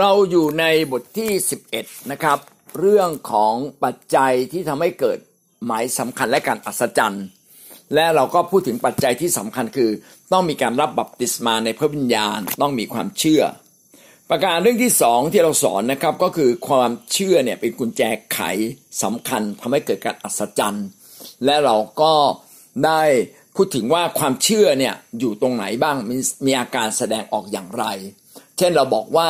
เราอยู่ในบทที่ 11 นะครับ เรื่องของปัจจัยที่ทำให้เกิดหมายสำคัญและการอัศจรรย์ และเราก็พูดถึงปัจจัยที่สำคัญคือ ต้องมีการรับบัพติศมาในพระวิญญาณต้องมีความเชื่อ ประการเรื่องที่สองที่เราสอนนะครับก็คือความเชื่อเนี่ยเป็นกุญแจไขสำคัญทำให้เกิดการอัศจรรย์ และเราก็ได้พูดถึงว่าความเชื่อเนี่ยอยู่ตรงไหนบ้างมีมีอาการแสดงออกอย่างไร เช่นเราบอกว่า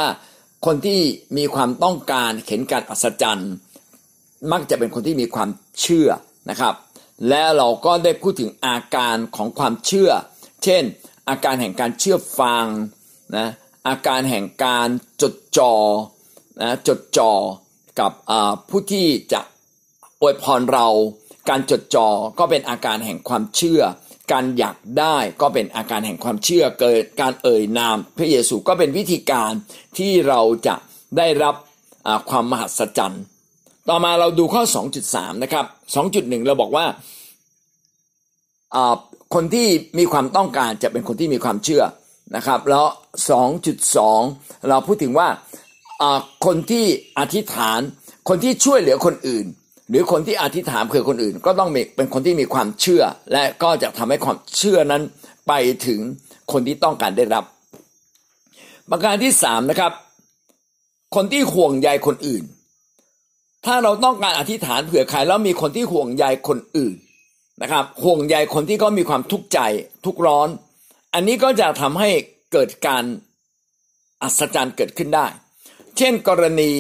คนที่มีความต้องการเห็นการอัศจรรย์ มักจะเป็นคนที่มีความเชื่อนะครับ และเราก็ได้พูดถึงอาการของความเชื่อ เช่น อาการแห่งการเชื่อฟังนะอาการแห่งการจดจอ่อนะจดจ่อกับผู้ที่จะอวยพรเรา การจดจ่อก็เป็นอาการแห่งความเชื่อ การอยากได้ก็เป็นอาการแห่งความเชื่อเกิดการเอ่ยนาม พระเยซูก็เป็นวิธีการที่เราจะได้รับความมหัศจรรย์ ต่อมาเราดูข้อ 2.3 นะครับ 2.1 เราบอกว่าคนที่มีความต้องการจะเป็นคนที่มีความเชื่อนะครับ แล้ว 2.2 เราพูดถึงว่าคนที่อธิษฐาน คนที่ช่วยเหลือคนอื่น หรือคนที่อธิษฐานเพื่อคนอื่น ก็ต้องเป็นคนที่มีความเชื่อ และก็จะทำให้ความเชื่อนั้นไปถึงคนที่ต้องการได้รับ ประการที่สามนะครับ คนที่ห่วงใยคนอื่น ถ้าเราต้องการอธิษฐานเผื่อใครแล้วมีคนที่ห่วงใยคนอื่นนะครับ ห่วงใยคนที่เขามีความทุกข์ใจทุกร้อน อันนี้ก็จะทำให้เกิดการอัศจรรย์เกิดขึ้นได้ เช่นกรณี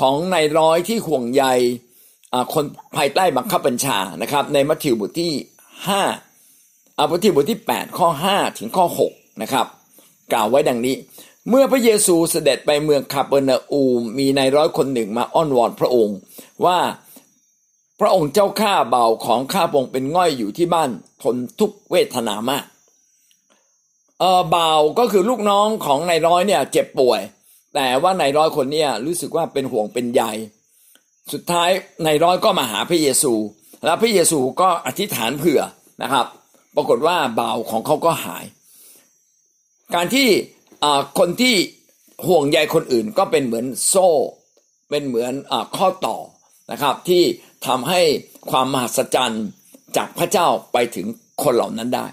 ของนายร้อยที่ห่วงใย คนภายใต้บังคับบัญชานะครับ ในมัทธิวบทที่5อามัทธิวบทที่ 8 ข้อ 5 ถึงข้อ6นะครับ กล่าวไว้ดังนี้ เมื่อพระเยซูเสด็จไปเมืองคาเปอร์นาอูมมีนายร้อยคนหนึ่งมาอ้อนวอนพระองค์ ว่าพระองค์เจ้าข้าเบาของข้าพงเป็นง่อยอยู่ที่บ้านทนทุกเวทนามากเออเบาก็คือลูกน้องของนายร้อยเนี่ยเจ็บป่วย แต่ว่านายร้อยคนเนี่ยรู้สึกว่าเป็นห่วงเป็นใย สุดท้ายนายร้อยก็มาหาพระเยซู แล้วพระเยซูก็อธิษฐานเผื่อนะครับ ปรากฏว่าเบาของเขาก็หาย การที่คนที่ห่วงใยคนอื่นก็เป็นเหมือนโซ่ เป็นเหมือนอข้อต่อนะครับ ที่ทำให้ความมหัศจรรย์จากพระเจ้าไปถึงคนเหล่านั้นได้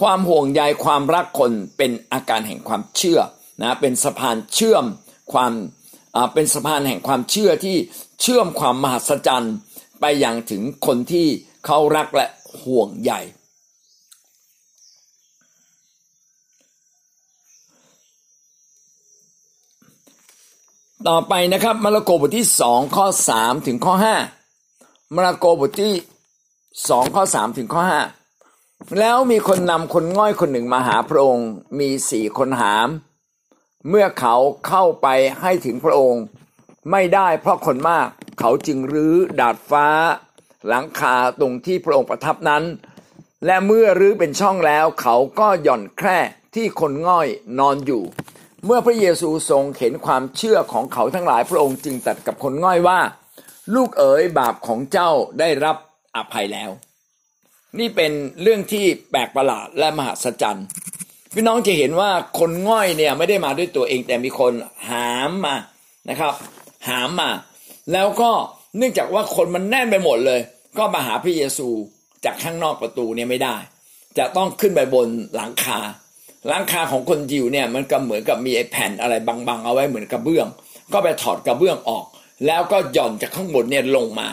ความห่วงใยความรักคนเป็นอาการแห่งความเชื่อนะเป็นสะพานเชื่อมความ เป็นสะพานแห่งความเชื่อที่เชื่อมความมหัศจรรย์ไปยังถึงคนที่เขารักและห่วงใยต่อไปนะครับมาระโกบทที่สองข้อสามถึงข้อห้ามาระโกบทที่สองข้อสามถึงข้อห้าแล้วมีคนนำคนง่อยคนหนึ่งมาหาพระองค์ มีสี่คนหาม เมื่อเขาเข้าไปให้ถึงพระองค์ ไม่ได้เพราะคนมาก เขาจึงรื้อดาดฟ้า หลังคาตรงที่พระองค์ประทับนั้น และเมื่อรื้อเป็นช่องแล้ว เขาก็หย่อนแคร่ที่คนง่อยนอนอยู่ เมื่อพระเยซูทรงเห็นความเชื่อของเขาทั้งหลายพระองค์จึงตัดกับคนง่อยว่า ลูกเอ๋ยบาปของเจ้าได้รับอภัยแล้ว นี่เป็นเรื่องที่แปลกประหลาดและมหัศจรรย์ พี่น้องจะเห็นว่าคนง่อยเนี่ยไม่ได้มาด้วยตัวเองแต่มีคนหามมานะครับ หามมา แล้วก็เนื่องจากว่าคนมันแน่นไปหมดเลย ก็มาหาพระเยซูจากข้างนอกประตูเนี่ยไม่ได้ จะต้องขึ้นไปบนหลังคา หลังคาของคนยิวเนี่ยมันก็เหมือนกับมีไอ้แผ่นอะไรบังๆ เอาไว้เหมือนกระเบื้อง ก็ไปถอดกระเบื้องออก แล้วก็หย่อนจากข้างบนเนี่ยลงมา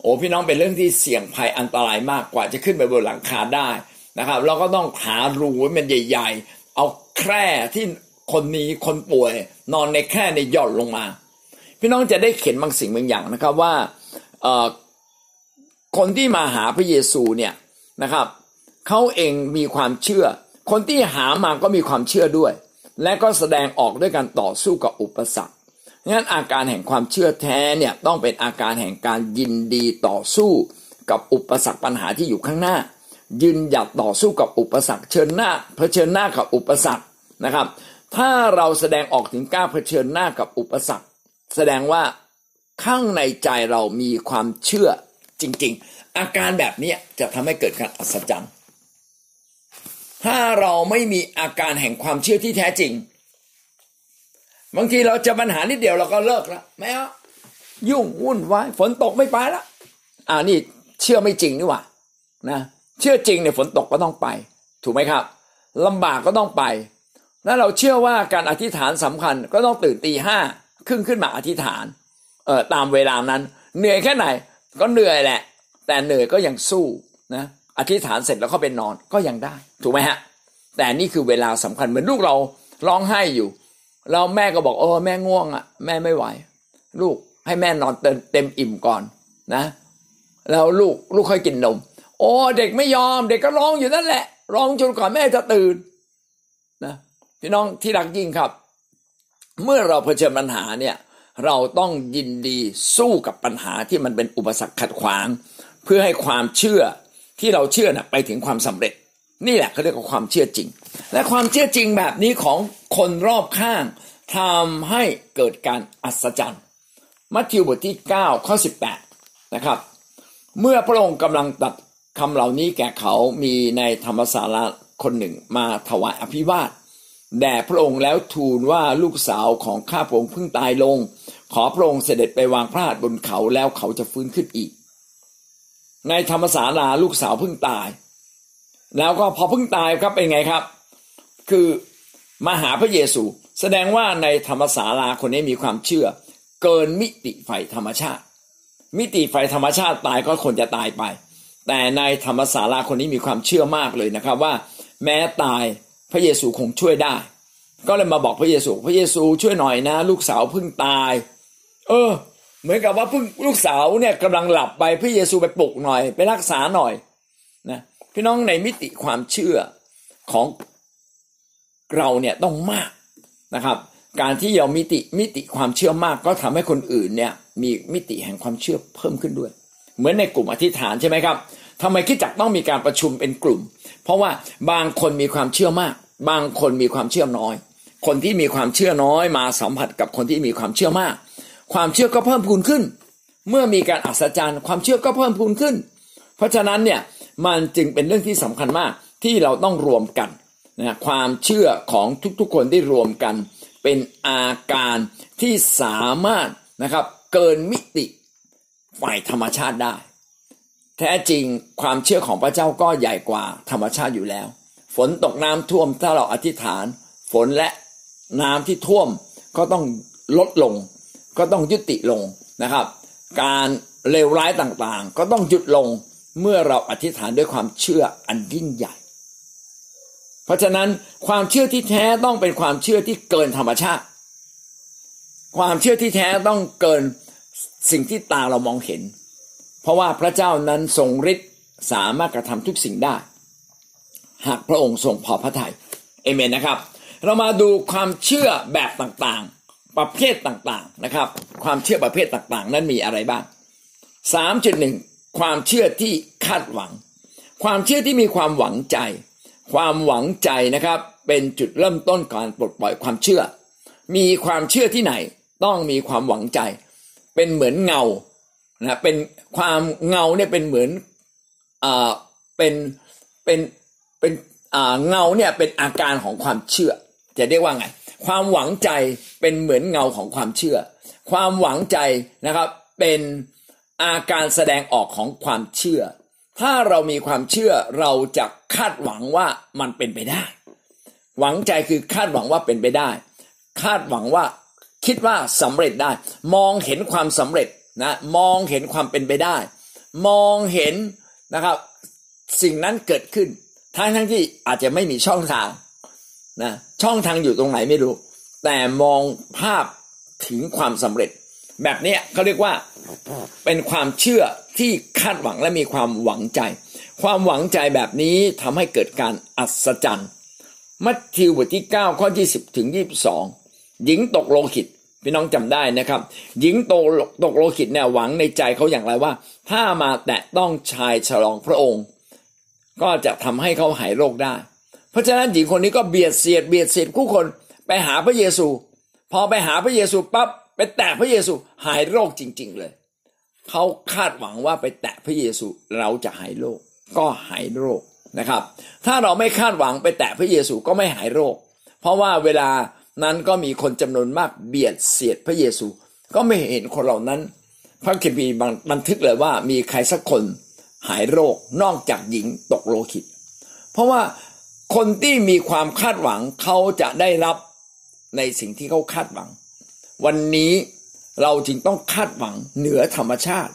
โอ้พี่น้องเป็นเรื่องที่เสี่ยงภัยอันตรายมากกว่าจะขึ้นไปบนหลังคาได้ นะครับ เราก็ต้องหารูไว้มันใหญ่ ๆ เอาแคร่ที่คนนี้คนป่วย นอนในแคร่ในหย่อนลงมา พี่น้องจะได้เขียนบางสิ่งบางอย่างนะครับว่าคนที่มาหาพระเยซูเนี่ยนะครับเขาเองมีความเชื่อ คนที่หามาก็มีความเชื่อด้วย และก็แสดงออกด้วยการต่อสู้กับอุปสรรคงั้นอาการแห่งความเชื่อแท้เนี่ยต้องเป็นอาการแห่งการยินดีต่อสู้กับอุปสรรคปัญหาที่อยู่ข้างหน้า ยืนหยัดต่อสู้กับอุปสรรคเชิญหน้าเผชิญหน้ากับอุปสรรคนะครับ ถ้าเราแสดงออกถึงกล้าเผชิญหน้ากับอุปสรรค แสดงว่าข้างในใจเรามีความเชื่อจริง ๆ อาการแบบนี้จะทำให้เกิดการอัศจรรย์ถ้าเราไม่มีอาการแห่งความเชื่อที่แท้จริง บางทีเราจะปัญหานิดเดียวเราก็เลิกแล้วไม่เอายุ่งวุ่นวายฝนตกไม่ไปละอ่านี่เชื่อไม่จริงนี่หว่านะ เชื่อจริงเนี่ยฝนตกก็ต้องไป ถูกไหมครับลำบากก็ต้องไป แล้วเราเชื่อว่าการอธิษฐานสำคัญก็ต้องตื่นตีห้าครึ่งขึ้นมาอธิษฐานเอ่อตามเวลานั้น เหนื่อยแค่ไหนก็เหนื่อยแหละ แต่เหนื่อยก็ยังสู้นะอธิษฐานเสร็จแล้วก็เป็นนอนก็ยังได้ ถูกไหมฮะ แต่นี่คือเวลาสำคัญเหมือนลูกเราร้องไห้อยู่ เราแม่ก็บอกเออแม่ง่วงอะแม่ไม่ไหว ลูกให้แม่นอนเต็มเต็มอิ่มก่อนนะ แล้วลูกลูกค่อยกินนม โอ้เด็กไม่ยอม เด็กก็ร้องอยู่นั่นแหละ ร้องจนกว่าแม่จะตื่นนะพี่น้องที่รักยิ่งครับ เมื่อเราเผชิญปัญหาเนี่ย เราต้องยินดีสู้กับปัญหาที่มันเป็นอุปสรรคขัดขวาง เพื่อให้ความเชื่อที่เราเชื่อนะไปถึงความสำเร็จ นี่แหละเขาเรียกว่าความเชื่อจริง และความเชื่อจริงแบบนี้ของคนรอบข้างทำให้เกิดการอัศจรรย์มัทธิวบทที่ 9 ข้อ 18 นะครับ เมื่อพระองค์กำลังตัด คำเหล่านี้แก่เขามีในธรรมศาลาคนหนึ่งมาถวายอภิวาทแด่พระองค์แล้วทูลว่าลูกสาวของข้าพระองค์เพิ่งตายลง ขอพระองค์เสด็จไปวางพระหัตถ์บนเขาแล้วเขาจะฟื้นขึ้นอีก ในธรรมศาลาลูกสาวเพิ่งตาย แล้วก็พอเพิ่งตายครับเป็นไงครับ คือมาหาพระเยซู แสดงว่าในธรรมศาลาคนนี้มีความเชื่อ เกินมิติไฟธรรมชาติ มิติไฟธรรมชาติตายก็คนจะตายไป แต่ในธรรมศาลาคนนี้มีความเชื่อมากเลยนะครับว่า แม้ตายพระเยซูคงช่วยได้ ก็เลยมาบอกพระเยซู พระเยซูช่วยหน่อยนะ ลูกสาวเพิ่งตาย เออ เหมือนกับว่าเพิ่งลูกสาวเนี่ยกำลังหลับไปพระเยซูไปปลุกหน่อย ไปรักษาหน่อยนะพี่น้องในมิติความเชื่อของเราเนี่ยต้องมากนะครับ การที่เรามิติมิติความเชื่อมาก ก็ทำให้คนอื่นเนี่ยมีมิติแห่งความเชื่อเพิ่มขึ้นด้วย เหมือนในกลุ่มอธิษฐานใช่ไหมครับทำไมคิดจักต้องมีการประชุมเป็นกลุ่ม เพราะว่าบางคนมีความเชื่อมาก บางคนมีความเชื่อน้อย คนที่มีความเชื่อน้อยมาสัมผัสกับคนที่มีความเชื่อมาก ความเชื่อก็เพิ่มพูนขึ้น เมื่อมีการอัศจรรย์ความเชื่อก็เพิ่มพูนขึ้น เพราะฉะนั้นเนี่ยมันจึงเป็นเรื่องที่สำคัญมากที่เราต้องรวมกันนะความเชื่อของทุกๆคนที่รวมกัน เป็นอาการที่สามารถนะครับเกินมิติ ฝ่ายธรรมชาติได้ แท้จริงความเชื่อของพระเจ้าก็ใหญ่กว่าธรรมชาติอยู่แล้ว ฝนตกน้ำท่วมถ้าเราอธิษฐาน ฝนและน้ำที่ท่วมก็ต้องลดลง ก็ต้องยุติลงนะครับ การเลวร้ายต่างๆ ก็ต้องหยุดลงเมื่อเราอธิษฐานด้วยความเชื่ออันยิ่งใหญ่ เพราะฉะนั้นความเชื่อที่แท้ต้องเป็นความเชื่อที่เกินธรรมชาติ ความเชื่อที่แท้ต้องเกิน สิ่งที่ตาเรามองเห็น เพราะว่าพระเจ้านั้นทรงฤทธิ์สามารถกระทำทุกสิ่งได้ หากพระองค์ทรงพอพระทยัยเอเมนนะครับ เรามาดูความเชื่อแบบต่างๆ ประเภทต่างๆนะครับ ความเชื่อประเภทต่างๆ นั้นมีอะไรบ้าง3.1ความเชื่อที่คาดหวัง ความเชื่อที่มีความหวังใจ ความหวังใจนะครับ เป็นจุดเริ่มต้นการปลดปล่อยความเชื่อ มีความเชื่อที่ไหน ต้องมีความหวังใจ เป็นเหมือนเงานะเป็นความเงาเนี่ยเป็นเหมือนอ่าเป็นเป็นเป็นอ่าเงาเนี่ยเป็นอาการของความเชื่อ จะเรียกว่าไง ความหวังใจเป็นเหมือนเงาของความเชื่อ ความหวังใจนะครับเป็นอาการแสดงออกของความเชื่อ ถ้าเรามีความเชื่อเราจะคาดหวังว่ามันเป็นไปได้ หวังใจคือคาดหวังว่าเป็นไปได้ คาดหวังว่า คิดว่าสำเร็จได้ มองเห็นความสำเร็จนะมองเห็นความเป็นไปได้ มองเห็นนะครับ สิ่งนั้นเกิดขึ้น ทั้งทั้งที่อาจจะไม่มีช่องทางนะช่องทางอยู่ตรงไหนไม่รู้ แต่มองภาพถึงความสำเร็จ แบบนี้เขาเรียกว่าเป็นความเชื่อที่คาดหวังและมีความหวังใจ ความหวังใจแบบนี้ทำให้เกิดการอัศจรรย์มัทธิวบทที่ 9 ข้อ20ถึง 22 หญิงตกโลหิต พี่น้องจำได้นะครับ หญิงโตตกโลหิตเนี่ยหวังในใจเขาอย่างไรว่า ถ้ามาแตะต้องชายฉลองพระองค์ ก็จะทำให้เขาหายโรคได้ เพราะฉะนั้นหญิงคนนี้ก็เบียดเสียดเบียดเสียดคู่คนไปหาพระเยซู พอไปหาพระเยซูปั๊บไปแตะพระเยซูหายโรคจริง ๆ เลยเขาคาดหวังว่าไปแตะพระเยซูเราจะหายโรคก็หายโรคนะครับ ถ้าเราไม่คาดหวังไปแตะพระเยซูก็ไม่หายโรค เพราะว่าเวลา นั้นก็มีคนจำนวนมากเบียดเสียดพระเยซู ก็ไม่เห็นคนเหล่านั้น พระคัมภีร์บันทึกเลยว่ามีใครสักคนหายโรคนอกจากหญิงตกโลหิต เพราะว่าคนที่มีความคาดหวังเขาจะได้รับในสิ่งที่เขาคาดหวัง วันนี้เราจึงต้องคาดหวังเหนือธรรมชาติ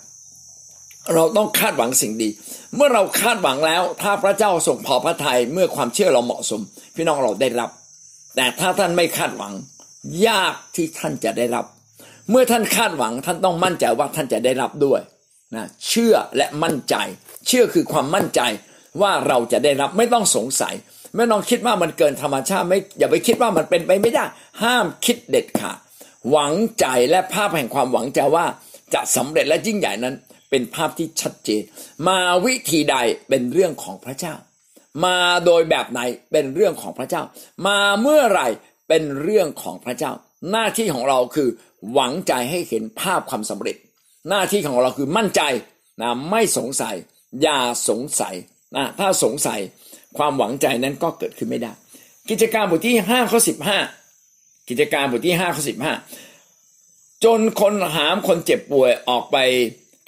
เราต้องคาดหวังสิ่งดี เมื่อเราคาดหวังแล้ว ถ้าพระเจ้าส่งพอพระทัยเมื่อความเชื่อเราเหมาะสม พี่น้องเราได้รับ แต่ถ้าท่านไม่คาดหวัง ยากที่ท่านจะได้รับ เมื่อท่านคาดหวังท่านต้องมั่นใจว่าท่านจะได้รับด้วยนะเชื่อและมั่นใจ เชื่อคือความมั่นใจว่าเราจะได้รับไม่ต้องสงสัย ไม่ต้องคิดว่ามันเกินธรรมชาติไม่อย่าไปคิดว่ามันเป็นไปไม่ได้ ห้ามคิดเด็ดขาดหวังใจและภาพแห่งความหวังใจว่าจะสำเร็จและยิ่งใหญ่นั้น เป็นภาพที่ชัดเจน มาวิธีใดเป็นเรื่องของพระเจ้า มาโดยแบบไหนเป็นเรื่องของพระเจ้า มาเมื่อไหร่เป็นเรื่องของพระเจ้า หน้าที่ของเราคือหวังใจให้เห็นภาพความสำเร็จ หน้าที่ของเราคือมั่นใจนะไม่สงสัย อย่าสงสัยนะถ้าสงสัยความหวังใจนั้นก็เกิดขึ้นไม่ได้ กิจการบทที่ห้าข้อสิบห้ากิจการบทที่ห้าข้อสิบห้าจนคนหามคนเจ็บป่วยออกไป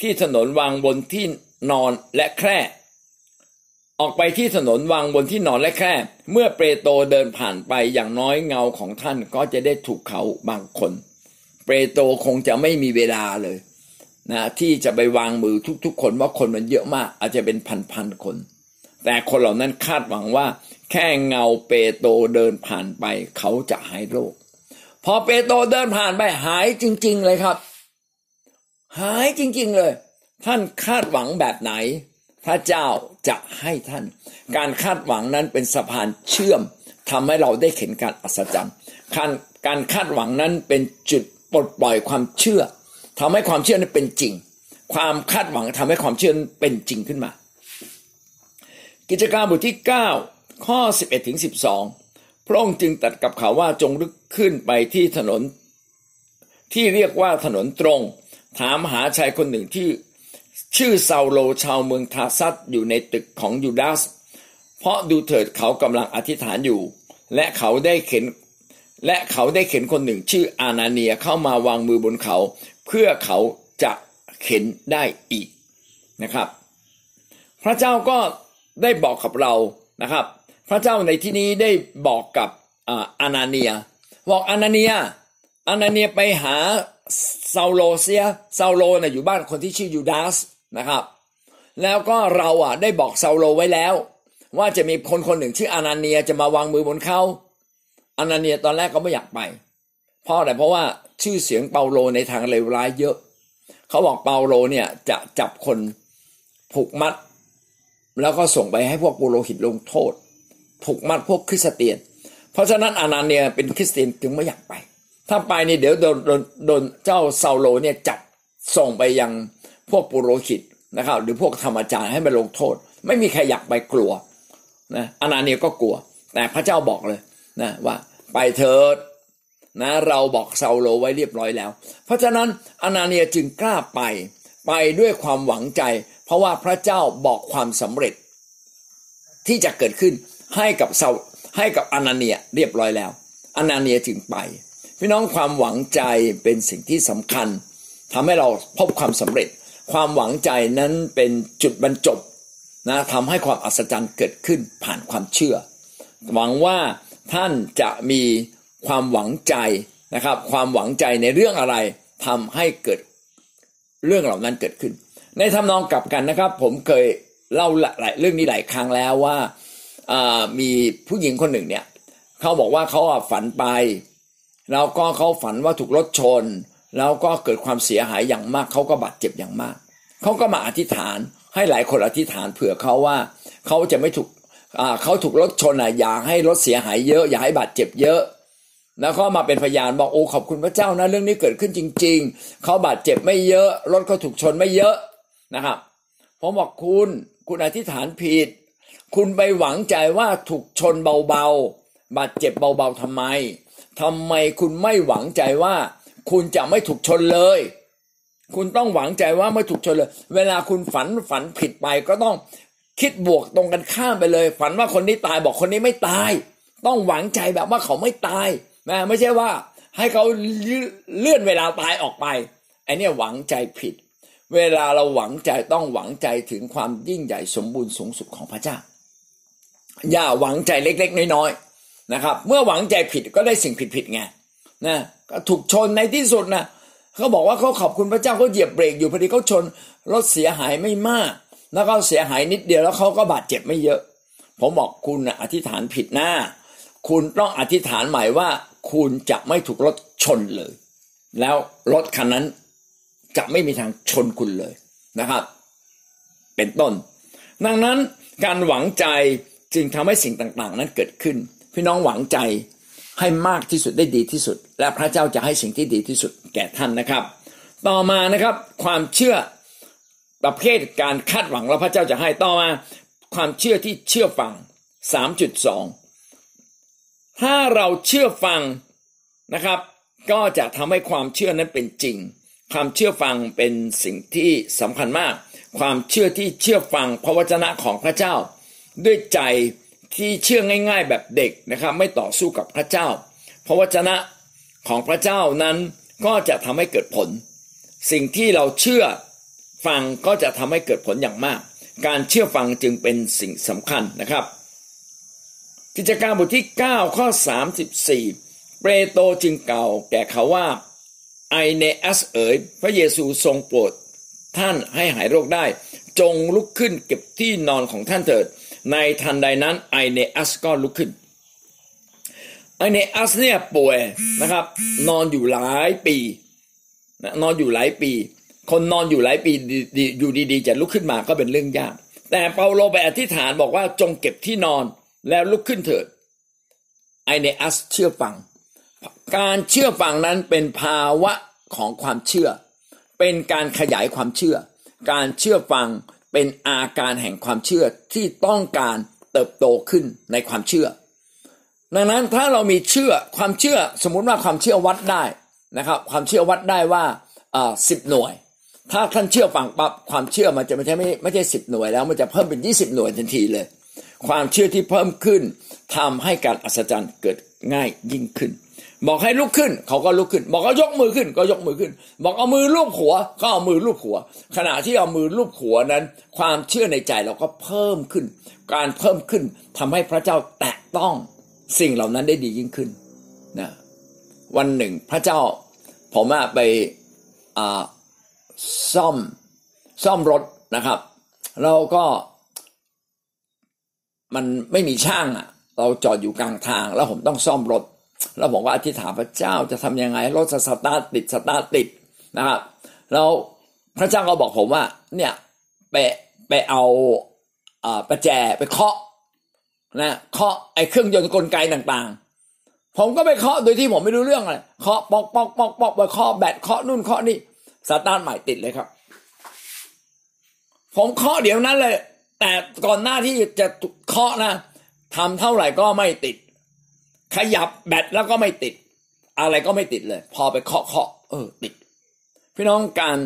ที่ถนนวางบนที่นอนและแคร่ ออกไปที่ถนนวางบนที่นอนและแคร่เมื่อเปโตรเดินผ่านไปอย่างน้อยเงาของท่านก็จะได้ถูกเขาบางคน เปโตรคงจะไม่มีเวลาเลยนะที่จะไปวางมือทุกๆ คนว่าคนมันเยอะมาก อาจจะเป็นพันๆคน แต่คนเหล่านั้นคาดหวังว่า แค่เงาเปโตรเดินผ่านไปเขาจะหายโรค พอเปโตรเดินผ่านไปหายจริง ๆ เลยครับ หายจริง ๆ เลย ท่านคาดหวังแบบไหน พระเจ้าจะให้ท่าน การคาดหวังนั้นเป็นสะพานเชื่อมทำให้เราได้เห็นการอัศจรรย์การการคาดหวังนั้นเป็นจุดปลดปล่อยความเชื่อทำให้ความเชื่อนั้นเป็นจริง ความคาดหวังทำให้ความเชื่อเป็นจริงขึ้นมา กิจการบทที่ 9 ข้อ 11ถึง12 พระองค์จึงตัดกับเขาว่าจงลึกขึ้นไปที่ถนน ที่เรียกว่าถนนตรง ถามหาชายคนหนึ่งที่ ชื่อซาโลชาวเมืองทาซัตอยู่ในตึกของยูดาส เพราะดูเถิดเขากำลังอธิษฐานอยู่ และเขาได้เข็นและเขาได้เข็นคนหนึ่งชื่ออานาเนียเข้ามาวางมือบนเขา เพื่อเขาจะเข็นได้อีกนะครับ พระเจ้าก็ได้บอกกับเรานะครับ พระเจ้าในที่นี้ได้บอกกับอานาเนีย บอกอานาเนียอานาเนียไปหาซาโลเซียซาโลนะ่ะอยู่บ้านคนที่ชื่อยูดาส นะครับ แล้วก็เราอะได้บอกซาโลไว้แล้ว ว่าจะมีคนคนหนึ่งชื่ออานาเนียจะมาวางมือบนเขาอานาเนียตอนแรกก็ไม่อยากไป เพราะอะไรเพราะว่าชื่อเสียงเปาโลในทางเลวร้ายเยอะ เขาบอกเปาโลเนี่ยจะจับคนผูกมัด แล้วก็ส่งไปให้พวกปุโรหิตลงโทษถูกมัดพวกคริสเตียน เพราะฉะนั้นอานาเนียเป็นคริสเตียนจึงไม่อยากไป ถ้าไปนี่เดี๋ยวโดนโดนโดนเจ้าซาโลเนี่ยจับส่งไปยัง พวกปุโรหิตนะครับ หรือพวกธรรมจารย์ให้มาลงโทษ ไม่มีใครอยากไปกลัวนะอานาเนียก็กลัว แต่พระเจ้าบอกเลยนะว่าไปเถิดนะเราบอกซาโลไว้เรียบร้อยแล้ว เพราะฉะนั้นอานาเนียจึงกล้าไปไปด้วยความหวังใจ เพราะว่าพระเจ้าบอกความสำเร็จ ที่จะเกิดขึ้นให้กับเซาให้กับอนาเนียเรียบร้อยแล้วอนาเนียจึงไป พี่น้องความหวังใจเป็นสิ่งที่สำคัญทำให้เราพบความสำเร็จ ความหวังใจนั้นเป็นจุดบรรจบนะทำให้ความอัศจรรย์เกิดขึ้นผ่านความเชื่อ หวังว่าท่านจะมีความหวังใจนะครับ ความหวังใจในเรื่องอะไรทำให้เกิดเรื่องเหล่านั้นเกิดขึ้น ในทำนองกลับกันนะครับ ผมเคยเล่าหลายเรื่องนี้หลายครั้งแล้วว่ามีผู้หญิงคนหนึ่งเนี่ยเขาบอกว่าเขาฝันไป แล้วก็เขาฝันว่าถูกรถชน แล้วก็เกิดความเสียหายอย่างมากเขาก็บาดเจ็บอย่างมากเขาก็มาอธิษฐานให้หลายคนอธิษฐานเผื่อเขาว่าเขาจะไม่ถูกเขาถูกรถชนอะอย่าให้รถเสียหายเยอะ อย่าให้บาดเจ็บเยอะ แล้วก็มาเป็นพยานบอกโอ้ขอบคุณพระเจ้านะเรื่องนี้เกิดขึ้นจริง ๆเขาบาดเจ็บไม่เยอะรถเขาถูกชนไม่เยอะนะครับผมบอกคุณคุณอธิษฐานผิด คุณไปหวังใจว่าถูกชนเบาๆบาดเจ็บเบาๆทำไมทำไมคุณไม่หวังใจว่า คุณจะไม่ถูกชนเลย คุณต้องหวังใจว่าไม่ถูกชนเลย เวลาคุณฝันฝันผิดไปก็ต้องคิดบวกตรงกันข้ามไปเลย ฝันว่าคนนี้ตายบอกคนนี้ไม่ตาย ต้องหวังใจแบบว่าเขาไม่ตายนะไม่ใช่ว่าให้เขาเลื่อนเวลาตายออกไปไอเนี้ยหวังใจผิด เวลาเราหวังใจต้องหวังใจถึงความยิ่งใหญ่สมบูรณ์สูงสุดของพระเจ้า อย่าหวังใจเล็กๆน้อยๆนะครับ เมื่อหวังใจผิดก็ได้สิ่งผิดๆไง นะก็ถูกชนในที่สุดนะเขาบอกว่าเขาขอบคุณพระเจ้าเขาเหยียบเบรกอยู่พอดีเขาชนรถเสียหายไม่มาก แล้วเขาเสียหายนิดเดียวแล้วเขาก็บาดเจ็บไม่เยอะ ผมบอกคุณนะอธิษฐานผิดหน้า คุณต้องอธิษฐานใหม่ว่า คุณจะไม่ถูกรถชนเลย แล้วรถคันนั้นจะไม่มีทางชนคุณเลยนะครับ เป็นต้น ดังนั้นการหวังใจจึงทำให้สิ่งต่างๆ นั้นเกิดขึ้น พี่น้องหวังใจ ให้มากที่สุดได้ดีที่สุด และพระเจ้าจะให้สิ่งที่ดีที่สุดแก่ท่านนะครับ ต่อมานะครับความเชื่อประเภทการคาดหวังแล้วพระเจ้าจะให้ต่อมาความเชื่อที่เชื่อฟัง 3.2 ถ้าเราเชื่อฟังนะครับ ก็จะทำให้ความเชื่อนั้นเป็นจริง ความเชื่อฟังเป็นสิ่งที่สำคัญมาก ความเชื่อที่เชื่อฟังพระวจนะของพระเจ้า ด้วยใจ ที่เชื่อง่าย ๆ แบบเด็กนะครับไม่ต่อสู้กับพระเจ้าพระวจนะของพระเจ้านั้นก็จะทำให้เกิดผล สิ่งที่เราเชื่อฟังก็จะทำให้เกิดผลอย่างมาก การเชื่อฟังจึงเป็นสิ่งสำคัญนะครับ กิจการบทที่ 9 ข้อ 34 เปโตรจึงเก่าแก่เขาว่าไอเนอัสเอ๋ยพระเยซูทรงโปรดท่านให้หายโรคได้ จงลุกขึ้นเก็บที่นอนของท่านเถิด ในทันใดนั้นไอเนอัสก็ลุกขึ้นไอเนอัสเนี่ยป่วยนะครับ นอนอยู่หลายปีนอนอยู่หลายปี คนนอนอยู่หลายปีอยู่ดีๆ จะลุกขึ้นมาก็เป็นเรื่องยาก แต่เปาโลไปอธิษฐานบอกว่าจงเก็บที่นอนแล้วลุกขึ้นเถิดไอเนอัสเชื่อฟัง การเชื่อฟังนั้นเป็นภาวะของความเชื่อ เป็นการขยายความเชื่อ การเชื่อฟัง เป็นอาการแห่งความเชื่อที่ต้องการเติบโตขึ้นในความเชื่อ ดังนั้นถ้าเรามีเชื่อความเชื่อสมมุติว่าความเชื่อวัดได้นะครับ ความเชื่อวัดได้ว่าสิบหน่วย ถ้าท่านเชื่อฟังปั๊บความเชื่อมันจะไม่ใช่ไม่ไม่ใช่สิบหน่วยแล้วมันจะเพิ่มเป็นยี่สิบหน่วยทันทีเลย ความเชื่อที่เพิ่มขึ้นทำให้การอัศจรรย์เกิดง่ายยิ่งขึ้น บอกให้ลุกขึ้น เขาก็ลุกขึ้น บอกเขายกมือขึ้น ก็ยกมือขึ้น บอกเอามือลูบหัว ก็เอามือลูบหัว ขณะที่เอามือลูบหัวนั้น ความเชื่อในใจเราก็เพิ่มขึ้น การเพิ่มขึ้นทำให้พระเจ้าแตะต้องสิ่งเหล่านั้นได้ดียิ่งขึ้นนะวันหนึ่งพระเจ้าผมไปซ่อมซ่อมรถนะครับ เราก็มันไม่มีช่างอะเราจอดอยู่กลางทางแล้วผมต้องซ่อมรถ แล้วผมว่าอธิษฐานพระเจ้าจะทำยังไงรถสตาร์ทติดสตาร์ทติดนะครับแล้วพระเจ้าก็บอกผมว่า เนี่ยไปไปเอาประแจไปเคาะนะเคาะไอ้เครื่องยนต์กลไกต่างๆ ผมก็ไปเคาะโดยที่ผมไม่รู้เรื่องอะไรเคาะปอกปอกปอกปอกไปเคาะแบตเคาะนู่นเคาะนี่สตาร์ทใหม่ติดเลยครับ ผมเคาะเดี๋ยวนั้นเลย แต่ก่อนหน้าที่จะเคาะนะทำเท่าไหร่ก็ไม่ติด ขยับแบตแล้วก็ไม่ติด อะไรก็ไม่ติดเลย พอไปเคาะเคาะเออติด พี่น้องการ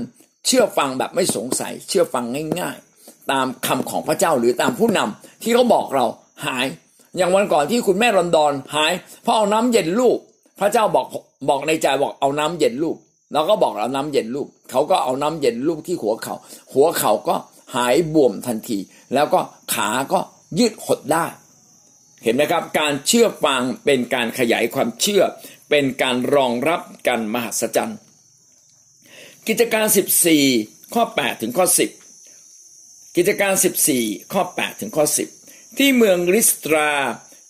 เชื่อฟังแบบไม่สงสัย เชื่อฟังง่าย ๆ ตามคำของพระเจ้าหรือตามผู้นำที่เขาบอกเราหาย อย่างวันก่อนที่คุณแม่รอนดอนหายเพราะเอาน้ำเย็นลูก พระเจ้าบอกบอกในใจบอกเอาน้ำเย็นลูกเราก็บอกเอาน้ำเย็นลูกเขาก็เอาน้ำเย็นลูกที่หัวเขาหัวเขาก็หายบวมทันที แล้วก็ขาก็ยืดหดได้ เห็นไหมครับ การเชื่อฟังเป็นการขยายความเชื่อ เป็นการรองรับกันมหัศจรรย์ กิจการ 14 ข้อ 8 ถึงข้อ 10 กิจการ 14 ข้อ 8 ถึงข้อ 10 ที่เมืองริสตรา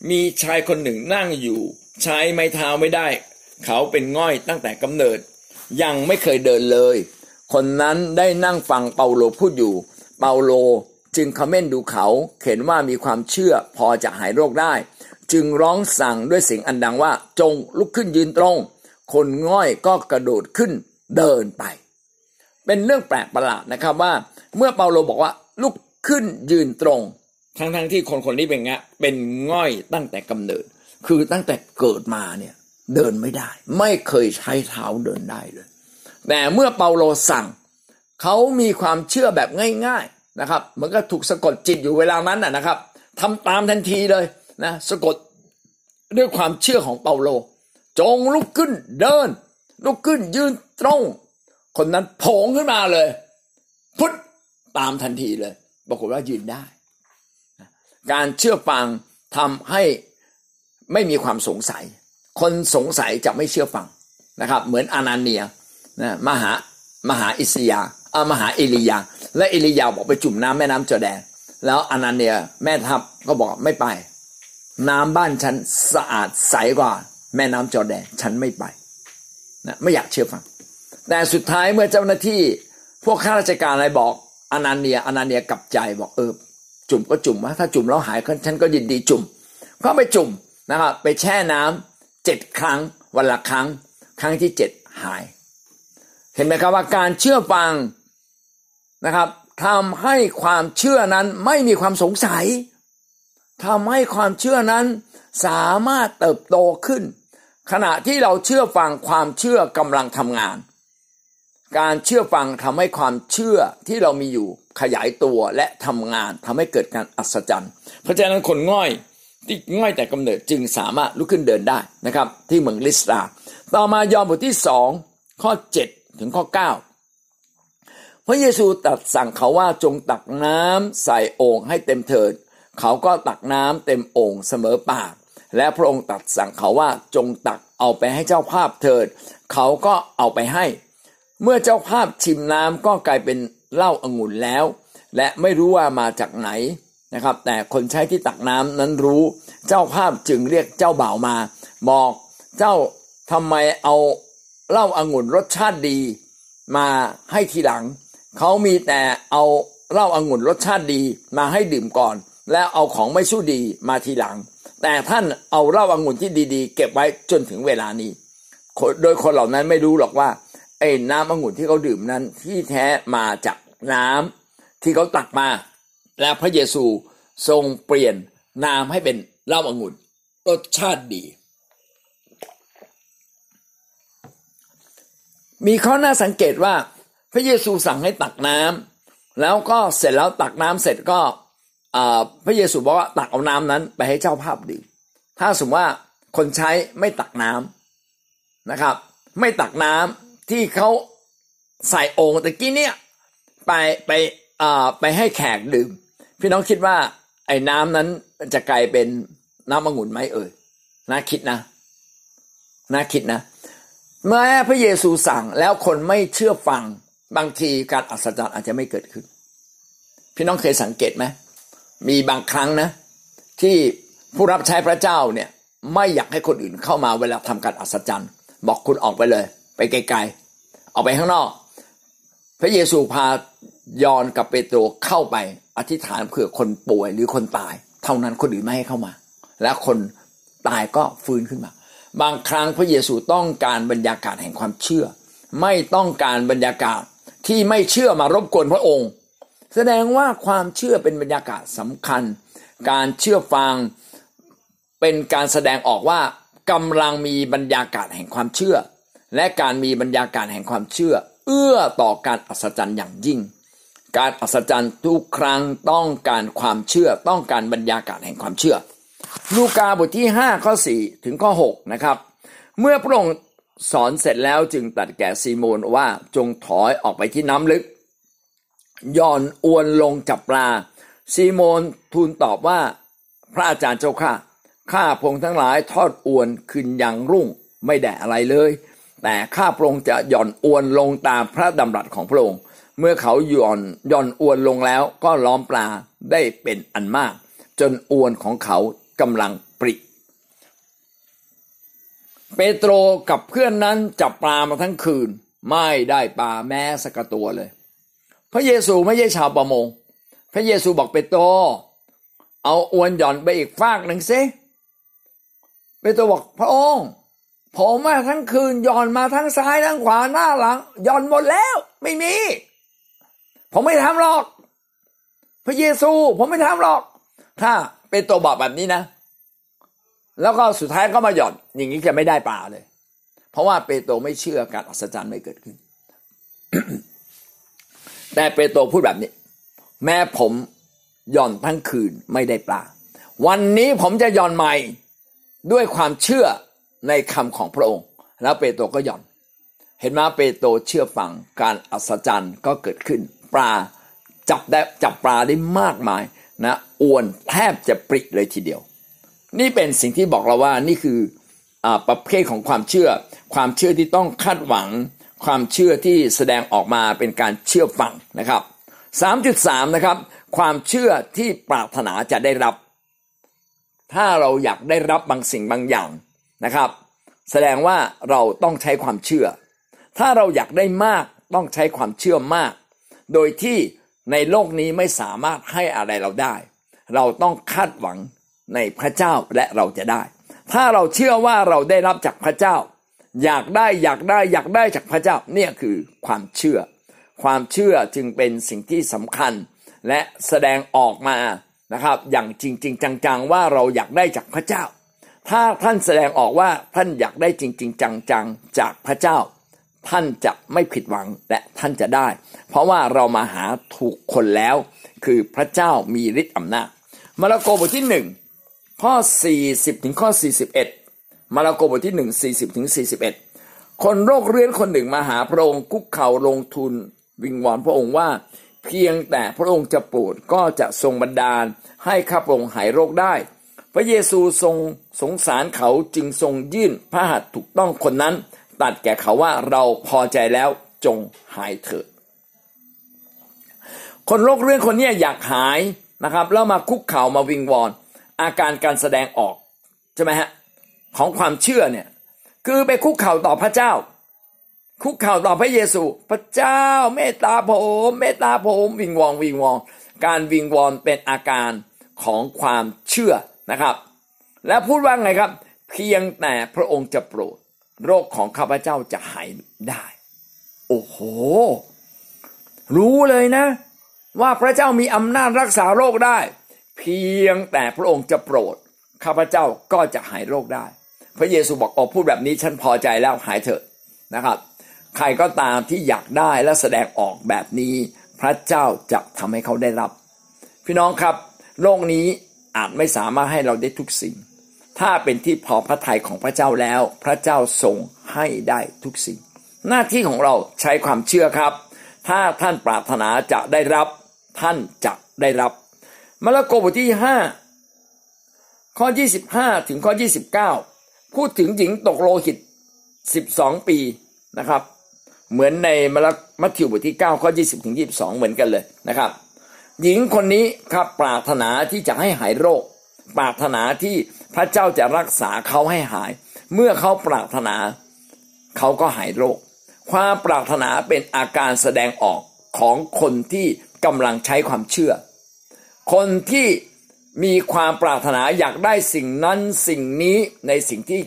มีชายคนหนึ่งนั่งอยู่ ใช้ไม้เท้าไม่ได้ เขาเป็นง่อยตั้งแต่กำเนิด ยังไม่เคยเดินเลย คนนั้นได้นั่งฟังเปาโลพูดอยู่ เปาโล จึงคอมเมนต์ดูเขาเห็นว่ามีความเชื่อพอจะหายโรคได้ จึงร้องสั่งด้วยเสียงอันดังว่าจงลุกขึ้นยืนตรง คนง่อยก็กระโดดขึ้นเดินไป เป็นเรื่องแปลกประหลาดนะครับว่า เมื่อเปาโลบอกว่าลุกขึ้นยืนตรง ทั้งๆทที่คนคนนี้เป็นงะเป็นง่อยตั้งแต่กำเนิด คือตั้งแต่เกิดมาเนี่ยเดินไม่ได้ ไม่เคยใช้เท้าเดินได้เลย แต่เมื่อเปาโลสั่ง เขามีความเชื่อแบบง่ายๆ นะครับมือนกับถูกสะกดจิตอยู่เวลานั้นนะครับทำตามทันทีเลยนะสะกดด้วยความเชื่อของเปาโล จงลุกขึ้นเดิน ลุกขึ้นยืนตรง คนนั้นโผงขึ้นมาเลย พุทธตามทันทีเลยปรากฏว่ายืนได้ การเชื่อฟังทำให้ไม่มีความสงสัย คนสงสัยจะไม่เชื่อฟังนะครับ เหมือนอานาเนียนะมหามหาอิสยา อมหาเอลียา และเอลียาบอกไปจุ่มน้ำแม่น้ำจอแดน แล้วอานาเนียแม่ทัพก็บอกไม่ไป น้ำบ้านฉันสะอาดใสกว่า แม่น้ำจอแดนฉันไม่ไปนะไม่อยากเชื่อฟัง แต่สุดท้ายเมื่อเจ้าหน้าที่พวกข้าราชการอะไรบอกอนาเนียอนาเนียกลับใจบอกเออจุ่มก็จุ่มว่าถ้าจุ่มแล้วหายฉันก็ยินดีจุ่ม ก็ไปจุ่มนะครับไปแช่น้ำเจ็ดครั้งวันละครั้ง ครั้งที่เจ็ดหาย เห็นไหมครับว่าการเชื่อฟัง นะครับทำให้ความเชื่อนั้นไม่มีความสงสัยทำให้ความเชื่อนั้นสามารถเติบโตขึ้น ขณะที่เราเชื่อฟังความเชื่อกำลังทำงาน การเชื่อฟังทำให้ความเชื่อที่เรามีอยู่ขยายตัวและทำงานทำให้เกิดการอัศจรรย์ เพราะฉะนั้นคนง่อยที่ง่อยแต่กำเนิดจึงสามารถลุกขึ้นเดินได้นะครับ ที่เมืองลิสตา ต่อมายอห์นบทที่สองข้อ 7 ถึงข้อ 9 พระเยซูตรัสสั่งเขาว่าจงตักน้ำใส่โอ่งให้เต็มเถิด เขาก็ตักน้ำเต็มโอ่งเสมอปาก และพระองค์ตรัสสั่งเขาว่าจงตักเอาไปให้เจ้าภาพเถิด เขาก็เอาไปให้ เมื่อเจ้าภาพชิมน้ำก็กลายเป็นเหล้าอางุ่นแล้ว และไม่รู้ว่ามาจากไหนนะครับ แต่คนใช้ที่ตักน้ำนั้นรู้ เจ้าภาพจึงเรียกเจ้าบ่าวมา บอกเจ้าทำไมเอาเหล้าอางุ่นรสชาติดี มาให้ทีหลัง เขามีแต่เอาเหล้าอางุ่นรสชาติดีมาให้ดื่มก่อน แล้วเอาของไม่สู้ดีมาทีหลัง แต่ท่านเอาเหล้าอางุ่นที่ดีๆ เก็บไว้จนถึงเวลานี้ โดยคนเหล่านั้นไม่รู้หรอกว่าไอ้น้ำองุ่นที่เขาดื่มนั้นที่แท้มาจากน้ำที่เขาตักมา และพระเยซูทรงเปลี่ยนน้ำให้เป็นเหล้าองุ่นรสชาติดี มีข้อน่าสังเกตว่า พระเยซูสั่งให้ตักน้ำแล้วก็เสร็จแล้วตักน้ำเสร็จก็พระเยซูบอกว่าตักเอาน้ำนั้นไปให้เจ้าภาพดื่มถ้าสมมติว่าคนใช้ไม่ตักน้ำนะครับ ไม่ตักน้ำที่เขาใส่โอ่งตะกี้เนี่ยไปไปไปให้แขกดื่ม พี่น้องคิดว่าไอ้น้ำนั้นจะกลายเป็นน้ำองุ่นไหมเอ่ยน่าคิดนะน่าคิดนะเมื่อพระเยซูสั่งแล้วคนไม่เชื่อฟัง บางทีการอัศจรรย์อาจจะไม่เกิดขึ้น พี่น้องเคยสังเกตไหมมีบางครั้งนะ ที่ผู้รับใช้พระเจ้าเนี่ยไม่อยากให้คนอื่นเข้ามาเวลาทำการอัศจรรย์บอกคุณออกไปเลย ไปไกลๆออกไปข้างนอก พระเยซูพายอนกับเปโตรเข้าไป อธิษฐานเผื่อคนป่วยหรือคนตาย เท่านั้นคนอื่นไม่ให้เข้ามา และคนตายก็ฟื้นขึ้นมา บางครั้งพระเยซูต้องการบรรยากาศแห่งความเชื่อ ไม่ต้องการบรรยากาศ ที่ไม่เชื่อมารบกวนพระองค์ แสดงว่าความเชื่อเป็นบรรยากาศสำคัญ การเชื่อฟังเป็นการแสดงออกว่ากำลังมีบรรยากาศแห่งความเชื่อ และการมีบรรยากาศแห่งความเชื่อ เอื้อต่อการอัศจรรย์อย่างยิ่ง การอัศจรรย์ทุกครั้งต้องการความเชื่อต้องการบรรยากาศแห่งความเชื่อ ลูกาบทที่5ข้อ4ถึงข้อ6นะครับเมื่อพระองค์ สอนเสร็จแล้วจึงตัดแก่ซีโมนว่าจงถอยออกไปที่น้ำลึกย่อนอวนลงจับปลา ซีโมนทูลตอบว่า พระอาจารย์เจ้าข้าข้าพงทั้งหลายทอดอวนขึ้นยังรุ่งไม่แด่อะไรเลย แต่ข้าพงค์จะหย่อนอวนลงตามพระดำรัสของพระองค์เมื่อเขาหย่อนหย่อนอวนลงแล้วก็ล้อมปลาได้เป็นอันมาก จนอวนของเขากำลัง เปโตรกับเพื่อนนั้นจับปลามาทั้งคืน ไม่ได้ปลาแม้สักตัวเลย พระเยซูไม่ใช่ชาวประมง พระเยซูบอกเปโตรเอาอวนหย่อนไปอีกฟากหนึ่งซิเปโตรบอกพระองค์ผมมาทั้งคืนย่อนมาทั้งซ้ายทั้งขวาหน้าหลังย่อนหมดแล้ว ไม่มี ผมไม่ทำหรอก พระเยซู ผมไม่ทำหรอก ถ้าเปโตรบอกแบบนี้นะ แล้วก็สุดท้ายก็มาหย่อน อย่างนี้จะไม่ได้ปลาเลย เพราะว่าเปโตรไม่เชื่อการอัศจรรย์ไม่เกิดขึ้น แต่เปโตรพูดแบบนี้ แม้ผมหย่อนทั้งคืนไม่ได้ปลา วันนี้ผมจะหย่อนใหม่ด้วยความเชื่อในคำของพระองค์ แล้วเปโตรก็หย่อน เห็นไหมเปโตรเชื่อฟังการอัศจรรย์ก็เกิดขึ้น ปลาจับได้จับปลาได้มากมายนะอ้วนแทบจะปริเลยทีเดียว นี่เป็นสิ่งที่บอกเราว่านี่คืออประเภทของความเชื่อ ความเชื่อที่ต้องคาดหวัง ความเชื่อที่แสดงออกมาเป็นการเชื่อฟังนะครับ 3.3 นะครับ ความเชื่อที่ปรารถนาจะได้รับ ถ้าเราอยากได้รับบางสิ่งบางอย่างนะครับ แสดงว่าเราต้องใช้ความเชื่อ ถ้าเราอยากได้มากต้องใช้ความเชื่อมาก โดยที่ในโลกนี้ไม่สามารถให้อะไรเราได้ เราต้องคาดหวัง ในพระเจ้าและเราจะได้ ถ้าเราเชื่อว่าเราได้รับจากพระเจ้า อยากได้อยากได้อยากได้จากพระเจ้าเนี่ยคือความเชื่อ ความเชื่อจึงเป็นสิ่งที่สำคัญ และแสดงออกมานะครับ อย่างจริงๆจังๆว่าเราอยากได้จากพระเจ้า ถ้าท่านแสดงออกว่าท่านอยากได้จริง ๆ จังๆจากพระเจ้า ท่านจะไม่ผิดหวังและท่านจะได้ เพราะว่าเรามาหาถูกคนแล้ว คือพระเจ้ามีฤทธิ์อำนาจมาระโกบทที่หนึ่ง ข้อ 40 ถึงข้อ 41 มาระโกบทที่หนึ่ง40 ถึง 41 คนโรคเรื้อนคนหนึ่งมาหาพระองค์คุกเข่าลงทุน วิงวอนพระองค์ว่า เพียงแต่พระองค์จะโปรดก็จะทรงบันดาล ให้ข้าพระองค์หายโรคได้ พระเยซูทรงสงสารเขาจึงทรงยื่นพระหัตถ์ถูกต้องคนนั้น ตัดแก่เขาว่าเราพอใจแล้วจงหายเถิด คนโรคเรื้อนคนนี้อยากหายนะครับ แล้วมาคุกเข่ามาวิงวอน อาการการแสดงออกใช่ไหมฮะของความเชื่อเนี่ยคือไปคุกเข่าต่อพระเจ้า คุกเข่าต่อพระเยซู พระเจ้าเมตตาผมเมตตาผมวิงวองวิงวองการวิงวอนเป็นอาการของความเชื่อนะครับ แล้วพูดว่าไงครับ เพียงแต่พระองค์จะโปรดโรคของข้าพเจ้าจะหายได้ โอ้โห รู้เลยนะ ว่าพระเจ้ามีอำนาจรักษาโรคได้ เพียงแต่พระองค์จะโปรด ข้าพเจ้าก็จะหายโรคได้ พระเยซูบอกออกพูดแบบนี้ฉันพอใจแล้วหายเถอะนะครับ ใครก็ตามที่อยากได้และแสดงออกแบบนี้ พระเจ้าจะทำให้เขาได้รับ พี่น้องครับ โลกนี้อาจไม่สามารถให้เราได้ทุกสิ่ง ถ้าเป็นที่พอพระทัยของพระเจ้าแล้ว พระเจ้าทรงให้ได้ทุกสิ่ง หน้าที่ของเราใช้ความเชื่อครับ ถ้าท่านปรารถนาจะได้รับ ท่านจะได้รับ มาระโกบทที่ห้าข้อยี่สิบห้าถึงข้อยี่สิบเก้าพูดถึงหญิงตกโลหิตสิบสองปีนะครับ เหมือนในมาระมัทธิวบทที่เก้าข้อยี่สิบถึงยี่สิบสองเหมือนกันเลยนะครับ หญิงคนนี้ครับปรารถนาที่จะให้หายโรค ปรารถนาที่พระเจ้าจะรักษาเขาให้หาย เมื่อเขาปรารถนาเขาก็หายโรค ความปรารถนาเป็นอาการแสดงออกของคนที่กำลังใช้ความเชื่อ คนที่มีความปรารถนาอยากได้สิ่งนั้นสิ่งนี้ในสิ่งที่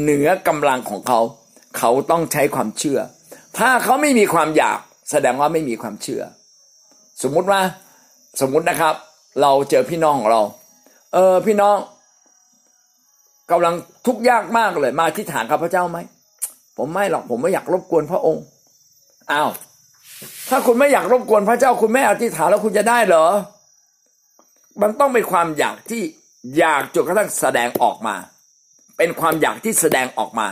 เหนือกำลังของเขา เขาต้องใช้ความเชื่อ ถ้าเขาไม่มีความอยากแสดงว่าไม่มีความเชื่อ สมมุติว่าสมมุตินะครับ เราเจอพี่น้องของเรา เออพี่น้องกำลังทุกข์ยากมากเลย มาที่ฐานข้าพเจ้าไหมผมไม่หรอกผมไม่อยากรบกวนพระองค์อ้าวถ้าคุณไม่อยากรบกวนพระเจ้าคุณไม่อธิษฐานแล้วคุณจะได้เหรอ มันต้องเป็นความอยากที่อยากจนกระทั่งแสดงออกมา เป็นความอยากที่แสดงออกมา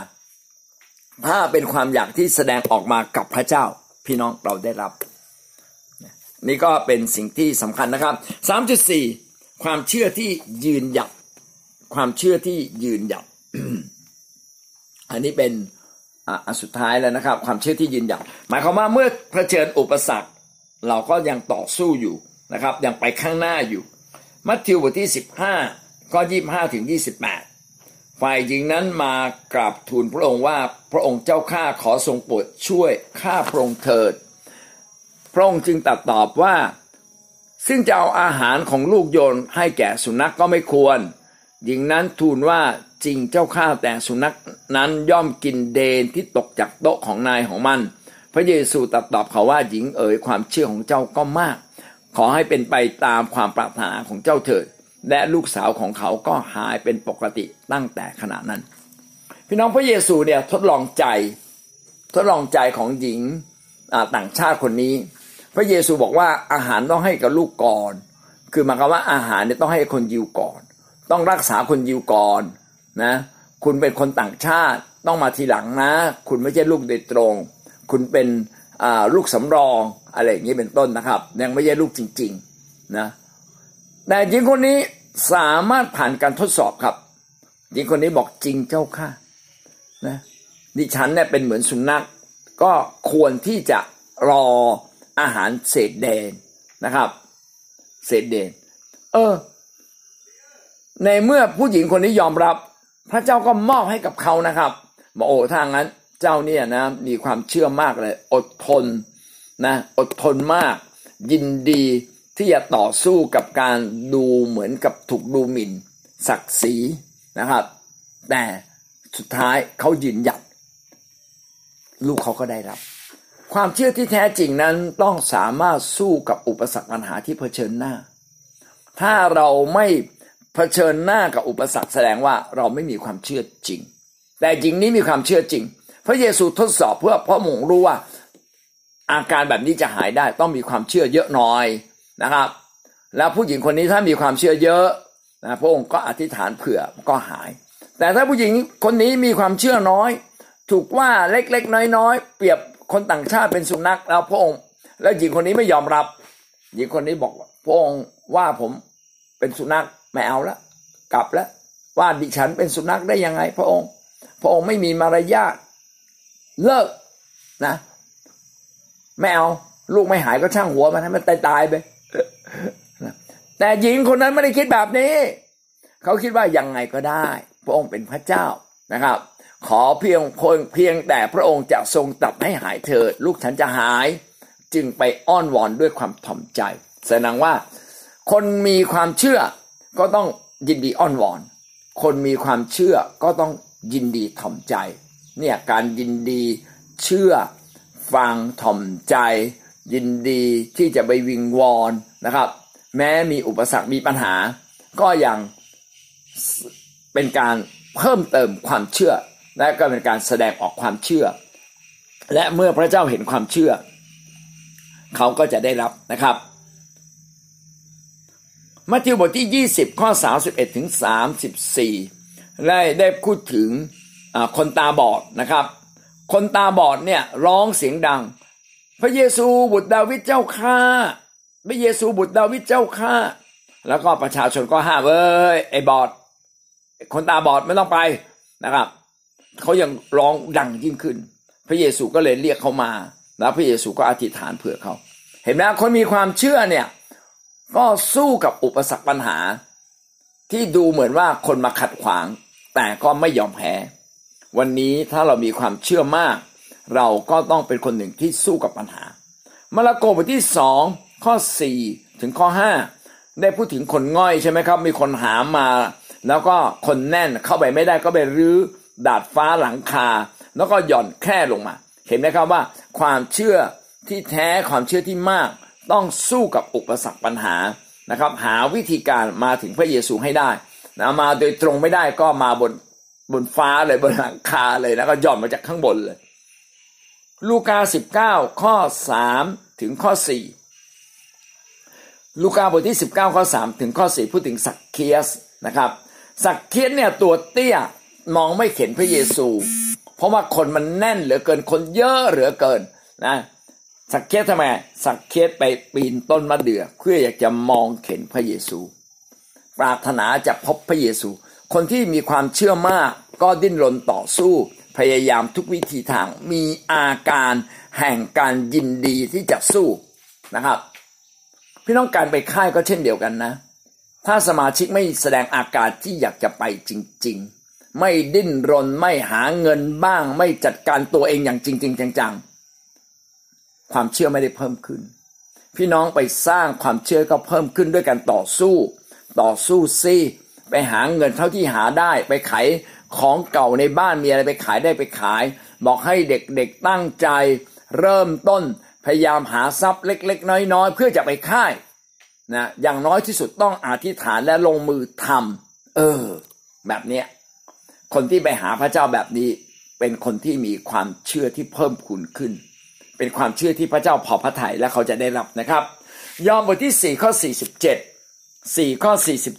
ถ้าเป็นความอยากที่แสดงออกมากับพระเจ้า พี่น้องเราได้รับ นี่ก็เป็นสิ่งที่สำคัญนะครับ 3.4 ความเชื่อที่ยืนหยัด ความเชื่อที่ยืนหยัด อันนี้เป็นอันสุดท้ายแล้วนะครับ ความเชื่อที่ยืนหยัด หมายความว่าเมื่อเผชิญอุปสรรค เราก็ยังต่อสู้อยู่นะครับ ยังไปข้างหน้าอยู่ มัทธิวบทที่ 15 ข้อ 25 ถึง 28 ฝ่ายหญิงนั้นมากราบทูลพระองค์ว่าพระองค์เจ้าข้าขอทรงโปรดช่วยข้าพระองค์เถิด พระองค์จึงตัดตอบว่า ซึ่งจะเอาอาหารของลูกโยนให้แก่สุนัขกก็ไม่ควร หญิงนั้นทูลว่าจริงเจ้าข้าแต่สุนัขนั้นย่อมกินเดนที่ตกจากโต๊ะของนายของมัน พระเยซูตัดตอบเขาว่าหญิงเอ๋ยความเชื่อของเจ้าก็มาก ขอให้เป็นไปตามความปรารถนาของเจ้าเถิด และลูกสาวของเขาก็หายเป็นปกติตั้งแต่ขณะนั้น พี่น้องพระเยซูเนี่ยทดลองใจ ทดลองใจของหญิงต่างชาติคนนี้ พระเยซูบอกว่าอาหารต้องให้กับลูกก่อน คือหมายความว่าอาหารเนี่ยต้องให้คนยิวก่อน ต้องรักษาคนยิวก่อนนะคุณเป็นคนต่างชาติต้องมาทีหลังนะ คุณไม่ใช่ลูกโดยตรง คุณเป็น ลูกสำรองอะไรอย่างนี้เป็นต้นนะครับ ยังไม่ใช่ลูกจริงๆนะแต่หญิงคนนี้สามารถผ่านการทดสอบครับหญิงคนนี้บอกจริงเจ้าค่ะนะดิฉันเนี่ยเป็นเหมือนสุนัขก็ควรที่จะรออาหารเศษแดนนะครับ เศษแดน เออ ในเมื่อผู้หญิงคนนี้ยอมรับ พระเจ้าก็มอบให้กับเขานะครับบอกโอ้ถ้างั้น เจ้าเนี่ยนะมีความเชื่อมากเลย อดทนนะอดทนมาก ยินดีที่จะต่อสู้กับการดูเหมือนกับถูกดูหมิ่นศักดิ์ศรีนะครับ แต่สุดท้ายเขายืนหยัด ลูกเขาก็ได้รับ ความเชื่อที่แท้จริงนั้นต้องสามารถสู้กับอุปสรรคปัญหาที่เผชิญหน้า ถ้าเราไม่เผชิญหน้ากับอุปสรรคแสดงว่าเราไม่มีความเชื่อจริง แต่จริงนี้มีความเชื่อจริง พระเยซูทดสอบเพื่อพระมงรู้ว่า อาการแบบนี้จะหายได้ต้องมีความเชื่อเยอะหน่อยนะครับ แล้วผู้หญิงคนนี้ถ้ามีความเชื่อเยอะนะพระองค์ก็อธิษฐานเผื่อก็หาย แต่ถ้าผู้หญิงคนนี้มีความเชื่อน้อย ถูกว่าเล็กๆ น้อยๆ เปรียบคนต่างชาติเป็นสุนัขแล้วพระองค์ แล้วหญิงคนนี้ไม่ยอมรับ หญิงคนนี้บอกพระองค์ว่าผมเป็นสุนัขไม่เอาละกลับแล้วว่าดิฉันเป็นสุนัขได้ยังไงพระองค์ พระองค์ไม่มีมารยาท เลิกนะไม่เอาลูกไม่หายก็ช่างหัวมันให้มันตายตายไปแต่หญิงคนนั้นไม่ได้คิดแบบนี้ เขาคิดว่ายังไงก็ได้ พระองค์เป็นพระเจ้านะครับ ขอเพียงคนเพียงแต่พระองค์จะทรงตัดให้หายเถิด ลูกฉันจะหาย จึงไปอ้อนวอนด้วยความถ่อมใจ แสดงว่า คนมีความเชื่อก็ต้องยินดีอ้อนวอน คนมีความเชื่อก็ต้องยินดีถ่อมใจ เนี่ยการยินดีเชื่อฟังถ่อมใจ ยินดีที่จะไปวิงวอนนะครับ แม้มีอุปสรรคมีปัญหา ก็ยังเป็นการเพิ่มเติมความเชื่อ และก็เป็นการแสดงออกความเชื่อ และเมื่อพระเจ้าเห็นความเชื่อ เขาก็จะได้รับนะครับมัทธิวบทที่ 20 ข้อ 31 ถึง 34 ได้ได้พูดถึง คนตาบอดนะครับ คนตาบอดเนี่ยร้องเสียงดัง พระเยซูบุตรดาวิดเจ้าข้าพระเยซูบุตรดาวิดเจ้าข้าแล้วก็ประชาชนก็ห้าเอ้ยไอ้บอด คนตาบอดไม่ต้องไปนะครับเขายังร้องดังยิ่งขึ้น พระเยซูก็เลยเรียกเขามา แล้วพระเยซูก็อธิษฐานเผื่อเขา เห็นไหมคนมีความเชื่อเนี่ยก็สู้กับอุปสรรคปัญหา ที่ดูเหมือนว่าคนมาขัดขวาง แต่ก็ไม่ยอมแพ้ วันนี้ถ้าเรามีความเชื่อมาก เราก็ต้องเป็นคนหนึ่งที่สู้กับปัญหา มาระโกบทที่สองข้อสี่ถึงข้อห้าได้พูดถึงคนง่อยใช่ไหมครับ มีคนหามา แล้วก็คนแน่นเข้าไปไม่ได้ก็ไปรื้อดาดฟ้าหลังคา แล้วก็หย่อนแค่ลงมา เห็นไหมครับว่า ความเชื่อที่แท้ความเชื่อที่มาก ต้องสู้กับอุปสรรคปัญหานะครับ หาวิธีการมาถึงพระเยซูให้ได้นะมาโดยตรงไม่ได้ก็มาบน บนฟ้าเลยบนหลังคาเลยแล้วก็ย่อนมาจากข้างบนเลย ลูกาสิบเก้าข้อสามถึงข้อสี่ลูกาบทที่สิบเก้าข้อสามถึงข้อสี่พูดถึงสักเคียสนะครับ สักเคียสเนี่ยตัวเตี้ยมองไม่เห็นพระเยซู เพราะว่าคนมันแน่นเหลือเกินคนเยอะเหลือเกินนะสักเคียสทำไมสักเคียสไปปีนต้นมะเดื่อเพื่ออยากจะมองเห็นพระเยซู ปรารถนาจะพบพระเยซู คนที่มีความเชื่อมากก็ดิ้นรนต่อสู้ พยายามทุกวิธีทางมีอาการแห่งการยินดีที่จะสู้นะครับพี่น้องการไปค่ายก็เช่นเดียวกันนะ ถ้าสมาชิกไม่แสดงอาการที่อยากจะไปจริง ๆ ไม่ดิ้นรนไม่หาเงินบ้าง ไม่จัดการตัวเองอย่างจริง ๆ จังๆ ความเชื่อไม่ได้เพิ่มขึ้น พี่น้องไปสร้างความเชื่อก็เพิ่มขึ้นด้วยการต่อสู้ ต่อสู้ซิ ไปหาเงินเท่าที่หาได้ ไปขายของเก่าในบ้านมีอะไรไปขายได้ไปขาย บอกให้เด็กๆตั้งใจ เริ่มต้นพยายามหาทรัพย์เล็ก ๆ น้อย ๆ เพื่อจะไปค่ายนะอย่างน้อยที่สุดต้องอธิษฐานและลงมือทำเออ แบบเนี้ยคนที่ไปหาพระเจ้าแบบนี้ เป็นคนที่มีความเชื่อที่เพิ่มพูนขึ้น เป็นความเชื่อที่พระเจ้าพอพระทัยและเขาจะได้รับนะครับ ยอห์นบทที่สี่ข้อสี่สิบเจ็ดสี่ข้อสี่สิบ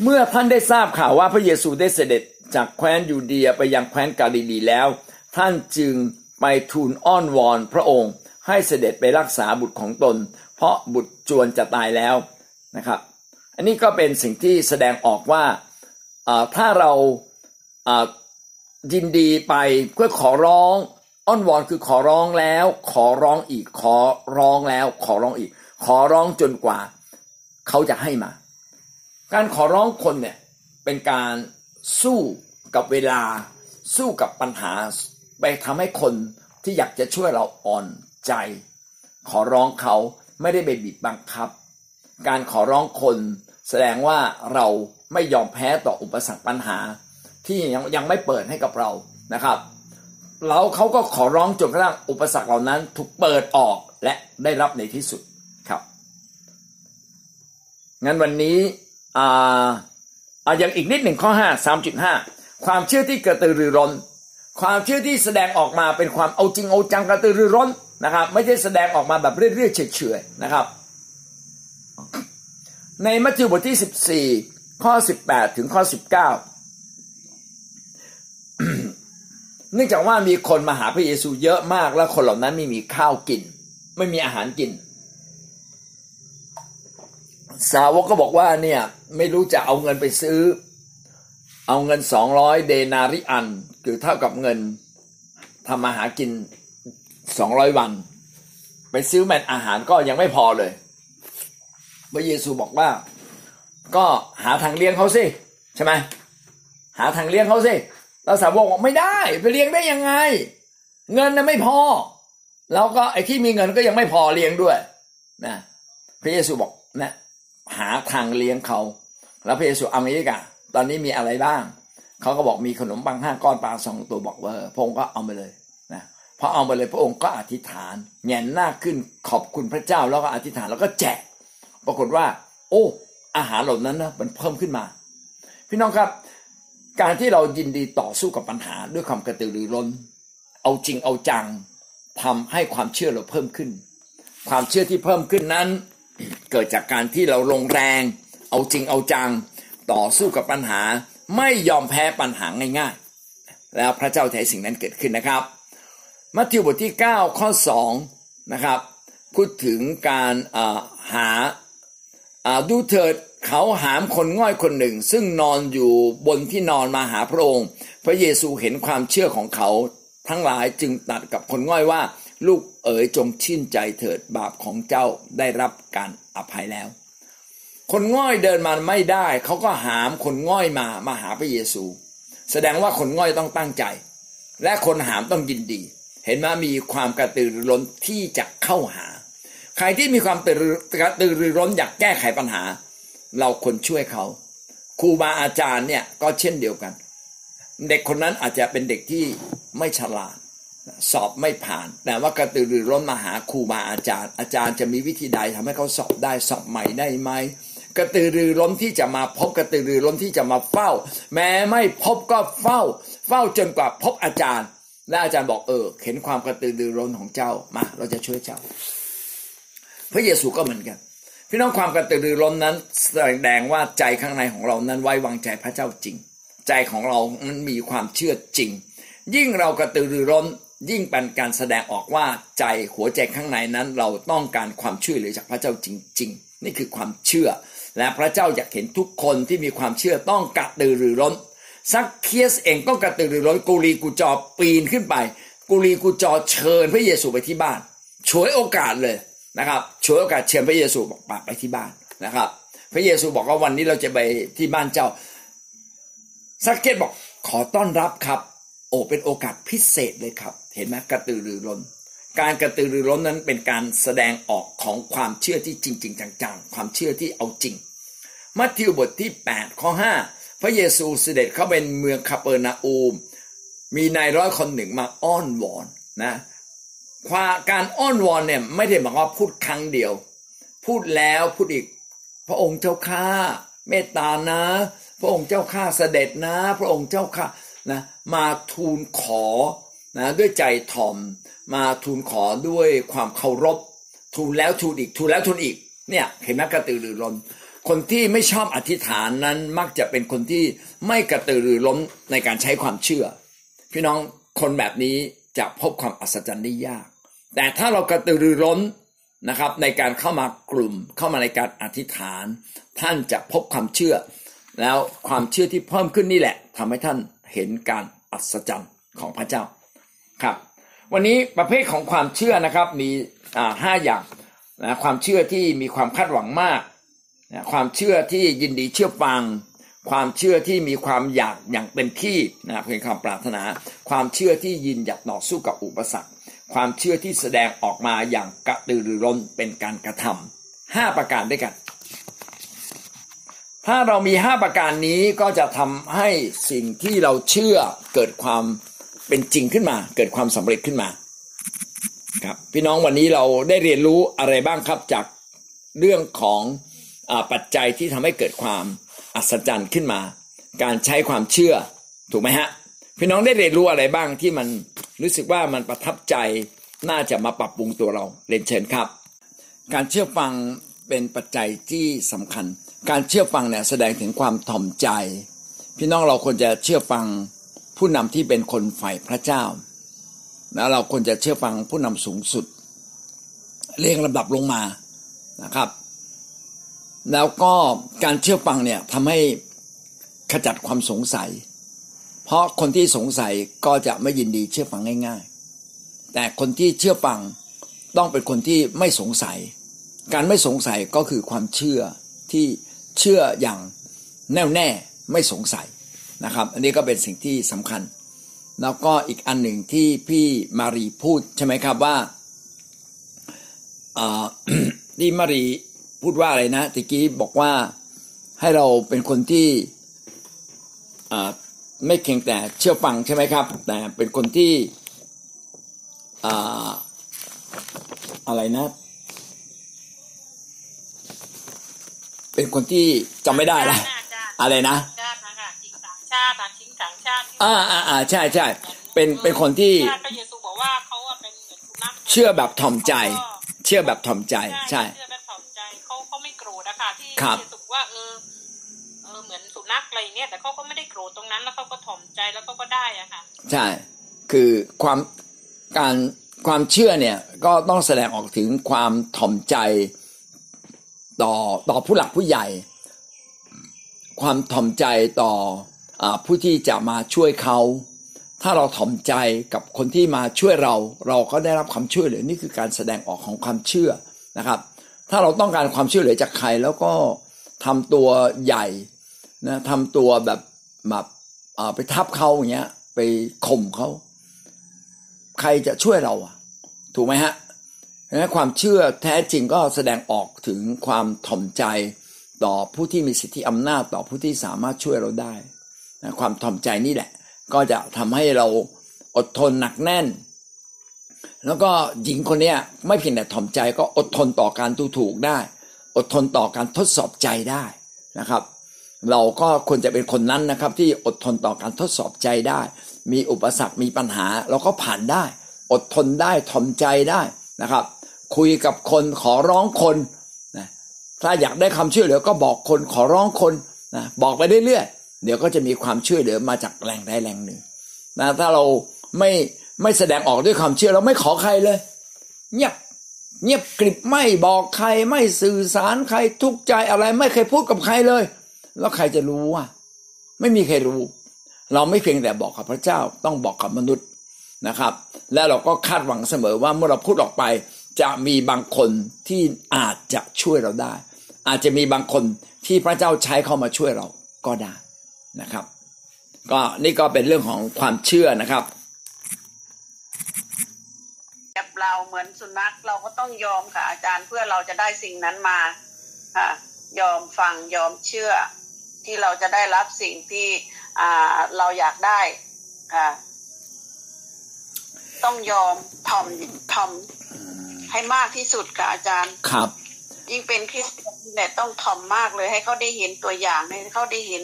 เมื่อท่านได้ทราบข่าวว่าพระเยซูได้เสด็จจากแคว้นยูเดียไปยังแคว้นกาลิลีแล้ว ท่านจึงไปทูลอ้อนวอนพระองค์ ให้เสด็จไปรักษาบุตรของตน เพราะบุตรจวนจะตายแล้วนะครับ อันนี้ก็เป็นสิ่งที่แสดงออกว่าถ้าเรายินดีไปเพื่อขอร้องอ้อนวอนคือขอร้องแล้ว ขอร้องอีกขอร้องแล้ว ขอร้องอีก ขอร้องจนกว่า เขาจะให้มา การขอร้องคนเนี่ยเป็นการสู้กับเวลา สู้กับปัญหา ไปทำให้คนที่อยากจะช่วยเราอ่อนใจ ขอร้องเขาไม่ได้ไปบีบบังคับ การขอร้องคนแสดงว่าเราไม่ยอมแพ้ต่ออุปสรรคปัญหา ที่ยังยังไม่เปิดให้กับเรานะครับแล้วเขาก็ขอร้องจนกระทั่งอุปสรรคเหล่านั้นถูกเปิดออกและได้รับในที่สุดครับงั้นวันนี้ อ่าอาอย่างอีกนิดหนึ่งข้อห้าสามจุดห้าความเชื่อที่กระตือรือร้น ความเชื่อที่แสดงออกมาเป็นความเอาจริงเอาจังกระตือรือร้นนะครับ ไม่ใช่แสดงออกมาแบบเรื่อยๆเฉยๆนะครับ ในมัทธิวบทที่สิบสี่ข้อสิบแปดถึงข้อสิบเก้าเนื่องจากว่ามีคนมาหาพระเยซูเยอะมากแล้วคนเหล่านั้นไม่มีข้าวกิน ไม่มีอาหารกิน สาวกก็บอกว่าเนี่ย ไม่รู้จะเอาเงินไปซื้อ เอาเงินสองร้อยเดนาริอัน คือเท่ากับเงินทำมาหากินสองร้อยวัน ไปซื้อแมนอาหารก็ยังไม่พอเลย พระเยซูบอกว่า ก็หาทางเลี้ยงเขาสิใช่ไหมหาทางเลี้ยงเขาสิเราสาวกบอกไม่ได้ ไปเลี้ยงได้ยังไง เงินน่ะไม่พอ แล้วก็ไอ้ที่มีเงินก็ยังไม่พอเลี้ยงด้วยนะพระเยซูบอกนะ หาทางเลี้ยงเขา แล้วพระเยซูเอางี้ดีกว่าตอนนี้มีอะไรบ้าง เขาก็บอกมีขนมปังห้าก้อนปลาสองตัวบอกว่าพระองค์ก็เอาไปเลยนะพอเอาไปเลยพระองค์ก็อธิษฐานแงนหน้าขึ้นขอบคุณพระเจ้าแล้วก็อธิษฐานแล้วก็แจก ปรากฏว่า โอ้อาหารเหล่านั้นนะมันเพิ่มขึ้นมา พี่น้องครับ การที่เรายินดีต่อสู้กับปัญหาด้วยความกระตือรือร้น เอาจริงเอาจังทำให้ความเชื่อเราเพิ่มขึ้น ความเชื่อที่เพิ่มขึ้นนั้น เกิดจากการที่เราลงแรง เอาจริงเอาจัง ต่อสู้กับปัญหา ไม่ยอมแพ้ปัญหาง่ายๆ แล้วพระเจ้าแท้สิ่งนั้นเกิดขึ้นนะครับ มัทธิวบทที่ 9 ข้อ2นะครับพูดถึงการหาดูเถิดเขาหามคนง่อยคนหนึ่ง ซึ่งนอนอยู่บนที่นอนมาหาพระองค์ พระเยซูเห็นความเชื่อของเขาทั้งหลายจึงตัดกับคนง่อยว่า ลูกเอ๋ยจงชื่นใจเถิดบาปของเจ้าได้รับการ อภัยแล้ว คนง่อยเดินมาไม่ได้ เขาก็หามคนง่อยมามาหาพระเยซู แสดงว่าคนง่อยต้องตั้งใจ และคนหามต้องยินดี เห็นไหมมีความกระตือรือร้นที่จะเข้าหา ใครที่มีความกระตือรือร้นอยากแก้ไขปัญหา เราควรช่วยเขาครูบาอาจารย์เนี่ยก็เช่นเดียวกัน เด็กคนนั้นอาจจะเป็นเด็กที่ไม่ฉลาด สอบไม่ผ่าน แต่ว่ากระตือรือร้นมาหาครูบาอาจารย์ อาจารย์จะมีวิธีใดทำให้เขาสอบได้สอบใหม่ได้ไหมกระตือรือร้นที่จะมาพบกระตือรือร้นที่จะมาเฝ้า แม้ไม่พบก็เฝ้า เฝ้าจนกว่าพบอาจารย์ และอาจารย์บอกเออเห็นความกระตือรือร้นของเจ้ามา เราจะช่วยเจ้า พระเยซูก็เหมือนกัน พี่น้องความกระตือรือร้นนั้น แสดงว่าใจข้างในของเรานั้นไว้วางใจพระเจ้าจริง ใจของเรามันมีความเชื่อจริง ยิ่งเรากระตือรือร้น ยิ่งเป็นการแสดงออกว่าใจหัวใจข้างในนั้น เราต้องการความช่วยเหลือจากพระเจ้าจริง ๆ นี่คือความเชื่อ และพระเจ้าอยากเห็นทุกคนที่มีความเชื่อต้องกระตือรือร้นซักเคียสเองก็กระตือรือร้นกูรีกูจอปีนขึ้นไปกูรีกูจอเชิญพระเยซูไปที่บ้านช่วยโอกาสเลยนะครับช่วยโอกาสเชิญพระเยซูบอกปไปที่บ้านนะครับ พระเยซูบอกว่าวันนี้เราจะไปที่บ้านเจ้าซักเกตบอกขอต้อนรับครับ โอ้เป็นโอกาสพิเศษเลยครับ เห็นไหมกระตือรือร้น การกระตือรือร้นนั้นเป็นการแสดงออกของความเชื่อที่จริงจริงจังๆ ความเชื่อที่เอาจริง มัทธิวบทที่8ข้อ5พระเยซูเสด็จเข้าเป็นเมืองคาเปอร์นาอูม มีนายร้อยคนหนึ่งมาอ้อนวอนนะความการอ้อนวอนเนี่ยไม่ได้บอกว่าพูดครั้งเดียว พูดแล้วพูดอีก พระองค์เจ้าข้าเมตตานะ พระองค์เจ้าข้าเสด็จนะ พระองค์เจ้าข้านะ มาทูลขอนะด้วยใจถ่อม มาทูลขอด้วยความเคารพ ทูลแล้วทูลอีกทูลแล้วทูลอีกเนี่ยเห็นไหมกระตือรือร้นคนที่ไม่ชอบอธิษฐานนั้นมักจะเป็นคนที่ไม่กระตือรือร้นในการใช้ความเชื่อ พี่น้องคนแบบนี้จะพบความอัศจรรย์ได้ยาก แต่ถ้าเรากระตือรือร้นนะครับ ในการเข้ามากลุ่มเข้ามาในการอธิษฐาน ท่านจะพบความเชื่อ แล้วความเชื่อที่เพิ่มขึ้นนี่แหละทำให้ท่าน เห็นการอัศจรรย์ของพระเจ้าครับ วันนี้ประเภทของความเชื่อนะครับมีห้าอย่างนะความเชื่อที่มีความคาดหวังมากนะความเชื่อที่ยินดีเชื่อฟัง ความเชื่อที่มีความอยากอย่างเต็มที่นะเป็นความปรารถนา ความเชื่อที่ยินอยากต่อสู้กับอุปสรรค ความเชื่อที่แสดงออกมาอย่างกระตือรือร้นเป็นการกระทำห้าประการด้วยกัน ถ้าเรามีห้าประการนี้ก็จะทำให้สิ่งที่เราเชื่อเกิดความเป็นจริงขึ้นมา เกิดความสำเร็จขึ้นมาครับพี่น้องวันนี้เราได้เรียนรู้อะไรบ้างครับจากเรื่องของอปัจจัยที่ทำให้เกิดความอัศจรรย์ขึ้นมา การใช้ความเชื่อถูกไหมฮะพี่น้องได้เรียนรู้อะไรบ้างที่มันรู้สึกว่ามันประทับใจน่าจะมาปรับปรุงตัวเราเรียนเชิญครับ การเชื่อฟังเป็นปัจจัยที่สำคัญ การเชื่อฟังเนี่ยแสดงถึงความถ่อมใจ พี่น้องเราควรจะเชื่อฟังผู้นำที่เป็นคนฝ่ายพระเจ้าแล้วเราควรจะเชื่อฟังผู้นำสูงสุด เรียงลำดับลงมานะครับ แล้วก็การเชื่อฟังเนี่ยทำให้ขจัดความสงสัย เพราะคนที่สงสัยก็จะไม่ยินดีเชื่อฟังง่ายๆ แต่คนที่เชื่อฟังต้องเป็นคนที่ไม่สงสัย การไม่สงสัยก็คือความเชื่อที่ เชื่ออย่างแน่วแน่ไม่สงสัยนะครับ อันนี้ก็เป็นสิ่งที่สำคัญ แล้วก็อีกอันหนึ่งที่พี่มารีพูดใช่ไหมครับว่าที่มารีพูดว่าอะไรนะตะกี้บอกว่าให้เราเป็นคนที่ไม่เพียงแต่เชื่อฟังใช่ไหมครับ แต่เป็นคนที่อะไรนะ เป็นคนที่จำไม่ได้ละอะไรนะชาติทิ้งสังชาติอ่าอ่าอ่าใช่ใช่เป็นเป็นคนที่พระเยซูบอกว่าเขาเป็นเหมือนสุนัขเชื่อแบบถ่อมใจ เชื่อแบบถ่อมใจใช่เชื่อแบบถ่อมใจเขาเขาไม่โกรธนะคะที่พระเยซูว่าเออเออเหมือนสุนัขอะไรเงี้ยแต่เขาก็ไม่ได้โกรธตรงนั้นแล้วเขาก็ถ่อมใจแล้วก็ก็ได้อะค่ะใช่คือความการความเชื่อเนี่ยก็ต้องแสดงออกถึงความถ่อมใจ ต่อต่อผู้หลักผู้ใหญ่ ความถ่อมใจต่อผู้ที่จะมาช่วยเขาถ้าเราถ่อมใจกับคนที่มาช่วยเรา เราก็ได้รับความช่วยเหลือนี่คือการแสดงออกของความเชื่อนะครับ ถ้าเราต้องการความช่วยเหลือจากใครแล้วก็ทำตัวใหญ่นะทำตัวแบบแบบไปทับเขาอย่างเงี้ย ไปข่มเขา ใครจะช่วยเราอะ ถูกไหมฮะ นะความเชื่อแท้จริงก็แสดงออกถึงความถ่อมใจต่อผู้ที่มีสิทธิอำนาจต่อผู้ที่สามารถช่วยเราได้นะความถ่อมใจนี่แหละ ก็จะทำให้เราอดทนหนักแน่น แล้วก็หญิงคนนี้ไม่เพียงแต่ถ่อมใจก็อดทนต่อการตูถูกได้ อดทนต่อการทดสอบใจได้นะครับ เราก็ควรจะเป็นคนนั้นนะครับ ที่อดทนต่อการทดสอบใจได้ มีอุปสรรคมีปัญหา เราก็ผ่านได้ อดทนได้ถ่อมใจได้ นะครับ คุยกับคนขอร้องคนนะถ้าอยากได้คำช่วยเหลือก็บอกคนขอร้องคนนะบอกไปเรื่อยเดี๋ยวก็จะมีความช่วยเหลือมาจากแหล่งใดแหล่งหนึ่งนะถ้าเราไม่ไม่แสดงออกด้วยความเชื่อเราไม่ขอใครเลย เงียบเงียบกริบไม่บอกใครไม่สื่อสารใครทุกใจอะไรไม่เคยพูดกับใครเลย แล้วใครจะรู้ว่าไม่มีใครรู้ เราไม่เพียงแต่บอกกับพระเจ้าต้องบอกกับมนุษย์ นะครับ และเราก็คาดหวังเสมอว่าเมื่อเราพูดออกไป จะมีบางคนที่อาจจะช่วยเราได้ อาจจะมีบางคนที่พระเจ้าใช้เข้ามาช่วยเราก็ได้นะครับ ก็นี่ก็เป็นเรื่องของความเชื่อนะครับแบบเราเหมือนสุนัขเราก็ต้องยอมค่ะอาจารย์เพื่อเราจะได้สิ่งนั้นมาค่ะยอมฟังยอมเชื่อที่เราจะได้รับสิ่งที่อ่าเราอยากได้ค่ะ ต้องยอมทำทำให้มากที่สุดค่ะอาจารย์ครับ ยิ่งเป็นคริสเตียนเนี่ยต้องทำมากเลย ให้เขาได้เห็นตัวอย่างให้เขาได้เห็น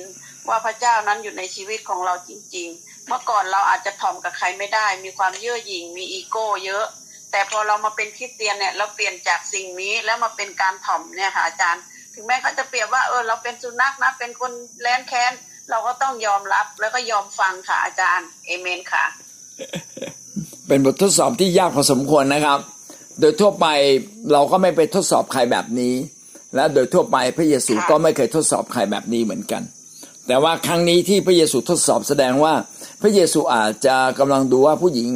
ว่าพระเจ้านั้นอยู่ในชีวิตของเราจริง ๆ เมื่อก่อนเราอาจจะถ่อมกับใครไม่ได้ มีความเย่อหยิ่งมีอีโก้เยอะ แต่พอเรามาเป็นคริสเตียนเนี่ยเราเปลี่ยนจากสิ่งนี้แล้วมาเป็นการถ่อมเนี่ยค่ะอาจารย์ ถึงแม้เขาจะเปรียบว่าเออเราเป็นสุนัขนะเป็นคนแร้นแค้นเราก็ต้องยอมรับแล้วก็ยอมฟังค่ะอาจารย์เอเมนค่ะ เป็นบททดสอบที่ยากพอสมควรนะครับ โดยทั่วไปเราก็ไม่ไปทดสอบใครแบบนี้ และโดยทั่วไปพระเยซูก็ไม่เคยทดสอบใครแบบนี้เหมือนกัน แต่ว่าครั้งนี้ที่พระเยซูทดสอบแสดงว่า พระเยซูอาจจะกำลังดูว่าผู้หญิง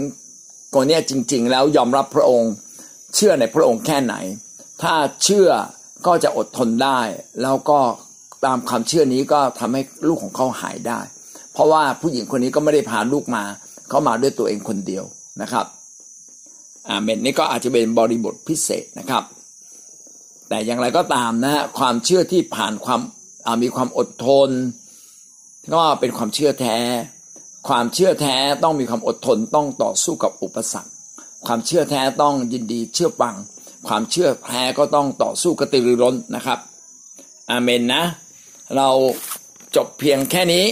คนนี้จริง ๆ แล้วยอมรับพระองค์ เชื่อในพระองค์แค่ไหน ถ้าเชื่อก็จะอดทนได้ แล้วก็ตามความเชื่อนี้ก็ทำให้ลูกของเขาหายได้ เพราะว่าผู้หญิงคนนี้ก็ไม่ได้พาลูกมา เขามาด้วยตัวเองคนเดียว นะครับอาเมนนี่ก็อาจจะเป็นบริบทพิเศษนะครับ แต่อย่างไรก็ตามนะฮะความเชื่อที่ผ่านความมีความอดทน ก็เป็นความเชื่อแท้ ความเชื่อแท้ต้องมีความอดทนต้องต่อสู้กับอุปสรรค ความเชื่อแท้ต้องยินดีเชื่อฟัง ความเชื่อแท้ก็ต้องต่อสู้กระตือรือร้นนะครับอาเมนนะ เราจบเพียงแค่นี้